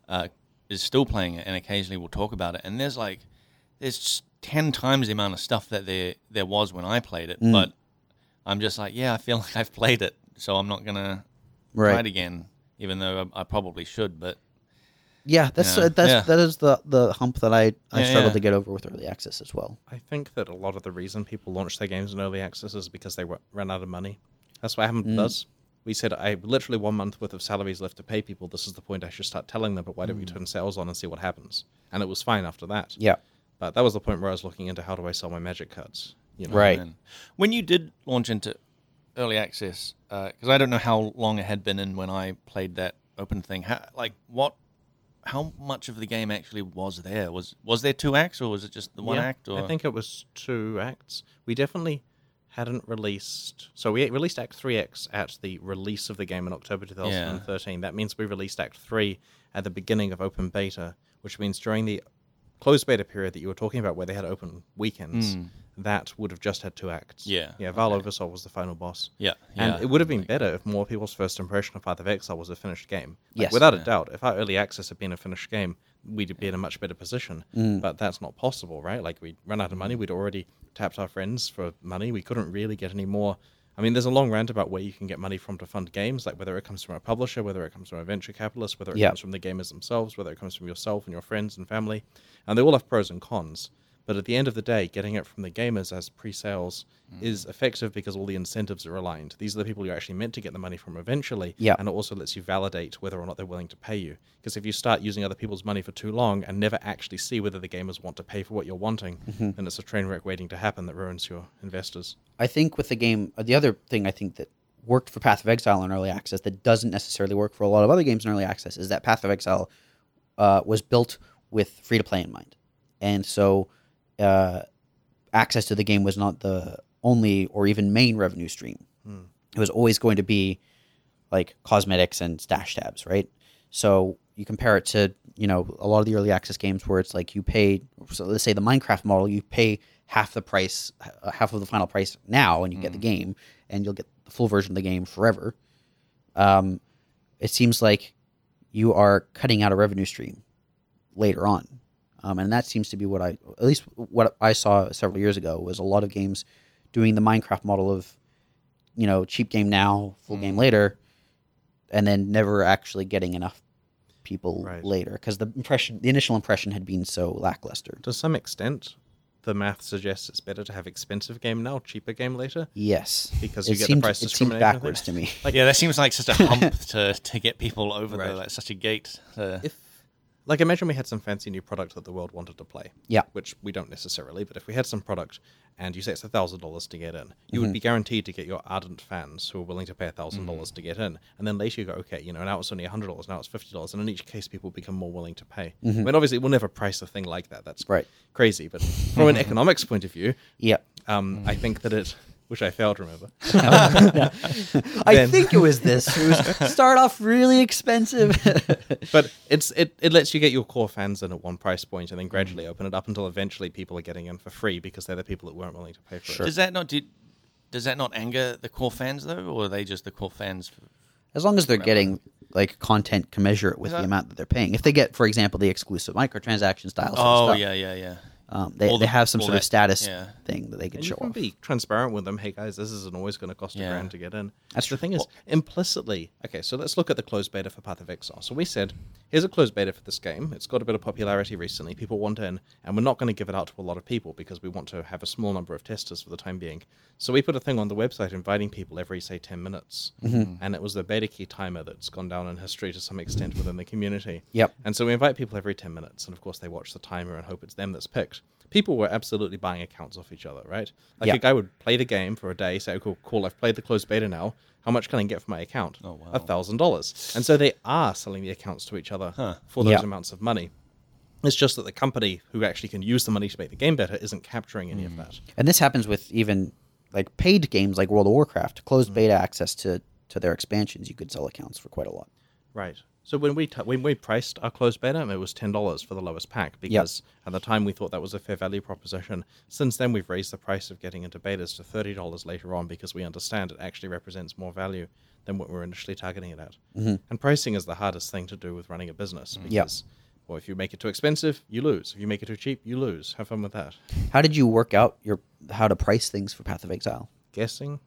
uh, is still playing it, and occasionally we'll talk about it. And there's like, there's ten times the amount of stuff that there there was when I played it, Mm. but I'm just like, yeah, I feel like I've played it, so I'm not gonna Right. try it again, even though I, I probably should. But yeah that's Yeah. uh, that's Yeah. that is the the hump that i i Yeah, struggled yeah. to get over with early access as well I think that a lot of the reason people launch their games in early access is because they ru- run out of money. That's what happened with us. We said, I have literally one month worth of salaries left to pay people. This is the point I should start telling them, but why don't we turn sales on and see what happens? And it was fine after that. yeah But that was the point where I was looking into how do I sell my magic cards. You know? Right. man. when you did launch into early access, because I don't know how long it had been in when I played that open thing. How, like what? How much of the game actually was there? Was was there two acts, or was it just the one Yeah, act? Or I think it was two acts. We definitely hadn't released. So we released Act 3X at the release of the game in October 2013. That means we released Act 3 at the beginning of open beta, which means during the closed beta period that you were talking about where they had open weekends, that would have just had two acts. Hmm. Yeah, Yeah, Vaal Oversoul was the final boss. yeah, And it would have been better if more people's first impression of Path of Exile was a finished game. Like, Yes. Without a doubt. If our early access had been a finished game, we'd be in a much better position. Mm. But that's not possible, right? Like, we'd run out of money. We'd already tapped our friends for money. We couldn't really get any more. I mean, there's a long rant about where you can get money from to fund games, like whether it comes from a publisher, whether it comes from a venture capitalist, whether it Yeah. comes from the gamers themselves, whether it comes from yourself and your friends and family. And they all have pros and cons. But at the end of the day, getting it from the gamers as pre-sales is effective because all the incentives are aligned. These are the people you're actually meant to get the money from eventually, Yeah. and it also lets you validate whether or not they're willing to pay you. Because if you start using other people's money for too long and never actually see whether the gamers want to pay for what you're wanting, then it's a train wreck waiting to happen that ruins your investors. I think with the game, uh, the other thing I think that worked for Path of Exile in early access that doesn't necessarily work for a lot of other games in early access is that Path of Exile uh, was built with free to play in mind, and so uh, access to the game was not the only or even main revenue stream. It was always going to be like cosmetics and stash tabs, right? So you compare it to you know a lot of the early access games where it's like you pay. So let's say the Minecraft model, you pay half the price, uh, half of the final price now, and you get the game, and you'll get the full version of the game forever. Um, it seems like you are cutting out a revenue stream later on, um, and that seems to be what I at least what I saw several years ago was a lot of games doing the Minecraft model of you know cheap game now, full game later, and then never actually getting enough people Right. later because the impression, the initial impression had been so lackluster. To some extent, the math suggests it's better to have expensive game now, cheaper game later. Yes, Because you it get the price it discrimination, backwards to me. Like, yeah, that seems like such a hump to, to get people over Right. there. Like such a gate. To, if like imagine we had some fancy new product that the world wanted to play Yeah. which we don't necessarily but if we had some product and you say it's a thousand dollars to get in you Mm-hmm. would be guaranteed to get your ardent fans who are willing to pay a thousand Mm. dollars to get in and then later you go okay you know now it's only a hundred dollars now it's fifty dollars and in each case people become more willing to pay i mean obviously we'll never price a thing like that that's Mm-hmm. Right. crazy but from an economics point of view Yeah, um, i think that it which i failed to remember I Then- think it was this. It was start off really expensive. but it's it, it lets you get your core fans in at one price point and then gradually Mm. open it up until eventually people are getting in for free because they're the people that weren't willing to pay for it. Does that not do, does that not anger the core fans though, or are they just the core fans? For, as long as they're getting like content commensurate with the amount that they're paying. If they get, for example, the exclusive microtransaction style sort of oh stuff, yeah, yeah, yeah. Um, they, All they have some all sort of status yeah. thing that they can And show you can off. be transparent with them. Hey guys, this isn't always going to cost a Yeah. grand to get in. That's the true. thing is implicitly. Okay, so let's look at the closed beta for Path of Exile. So we said, here's a closed beta for this game. It's got a bit of popularity recently. People want in, and we're not going to give it out to a lot of people because we want to have a small number of testers for the time being. So we put a thing on the website inviting people every say ten minutes, Mm-hmm. and it was the beta key timer that's gone down in history to some extent within the community. Yep. And so we invite people every 10 minutes, and of course, they watch the timer and hope it's them that's picked. People were absolutely buying accounts off each other, right? Like Yeah. a guy would play the game for a day, say, oh, cool, cool, I've played the closed beta now. How much can I get for my account? Oh, wow. A thousand dollars. And so they are selling the accounts to each other for those Yeah. amounts of money. It's just that the company who actually can use the money to make the game better isn't capturing Hmm. any of that. And this happens with even like paid games like World of Warcraft, Mm. closed beta access to to their expansions. You could sell accounts for quite a lot. Right. So when we t- when we priced our closed beta, it was ten dollars for the lowest pack because at the time we thought that was a fair value proposition. Since then, we've raised the price of getting into betas to thirty dollars later on because we understand it actually represents more value than what we were initially targeting it at. Mm-hmm. And pricing is the hardest thing to do with running a business because, well, if you make it too expensive, you lose. If you make it too cheap, you lose. Have fun with that. How did you work out your how to price things for Path of Exile? Guessing.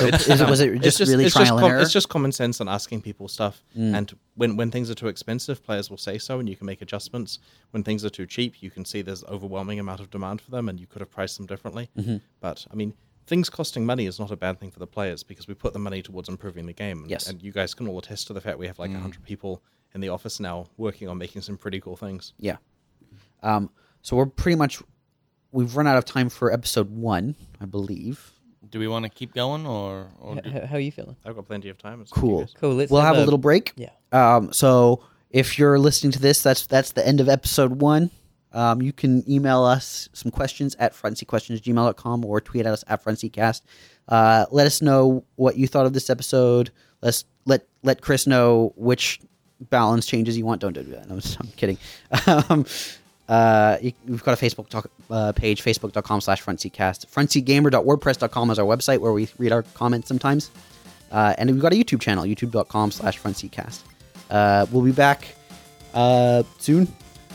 So is it, was it It's just, really it's trial com- and error? Mm. It's just common sense and asking people stuff. And when, when things are too expensive, players will say so, and you can make adjustments. When things are too cheap, you can see there's overwhelming amount of demand for them, and you could have priced them differently. Mm-hmm. But I mean, things costing money is not a bad thing for the players because we put the money towards improving the game. And, Yes. and you guys can all attest to the fact we have like a hundred people in the office now working on making some pretty cool things. Yeah. Um, so we're pretty much we've run out of time for episode one, I believe. Do we want to keep going or, or H- do- h- how are you feeling? I've got plenty of time. It's up to you Cool. guys. Cool. Let's We'll have a little break. Yeah. Um, so if you're listening to this, that's that's the end of episode one. Um, you can email us some questions at frontseatquestions@gmail.com or tweet at us at frontseatcast. Uh, let us know what you thought of this episode. Let's let let Chris know which balance changes you want. Don't do that. No, I'm kidding. Um, uh, you, we've got a Facebook talk, uh, page, facebook.com slash frontseatcast. Frontseatgamer.wordpress.com is our website where we read our comments sometimes. Uh, and we've got a YouTube channel, youtube.com slash frontseatcast. Uh, we'll be back uh, soon,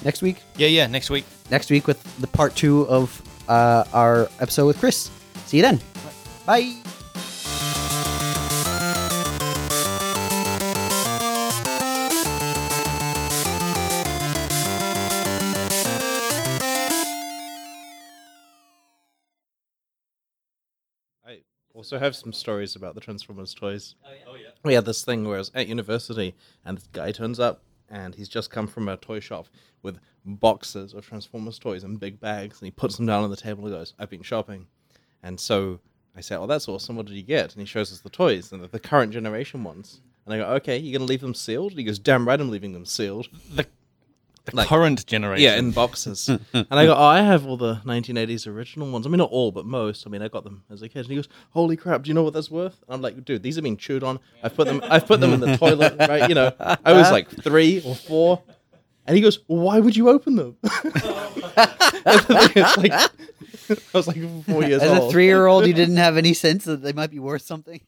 next week. yeah, yeah, next week. Next week with the part two of uh, our episode with Chris. See you then. Bye. I have some stories about the Transformers toys. Oh, oh yeah. We had this thing where I was at university, and this guy turns up, and he's just come from a toy shop with boxes of Transformers toys in big bags, and he puts them down on the table and goes, "I've been shopping," and so I say, "Oh, that's awesome. What did you get?" And he shows us the toys and the, the current generation ones. And I go, "Okay, you're gonna leave them sealed?" And he goes, "Damn right, I'm leaving them sealed." The, the Like- current generation. Yeah, in boxes. and I go, oh, I have all the 1980s original ones. I mean, not all, but most. I mean, I got them as a kid. And he goes, holy crap, do you know what that's worth? And I'm like, dude, these have been chewed on. I've put them, I've put them in the toilet, right? You know, I was like three or four. And he goes, well, why would you open them? And the thing is, like, I was like four years As old. a three year old, you didn't have any sense that they might be worth something.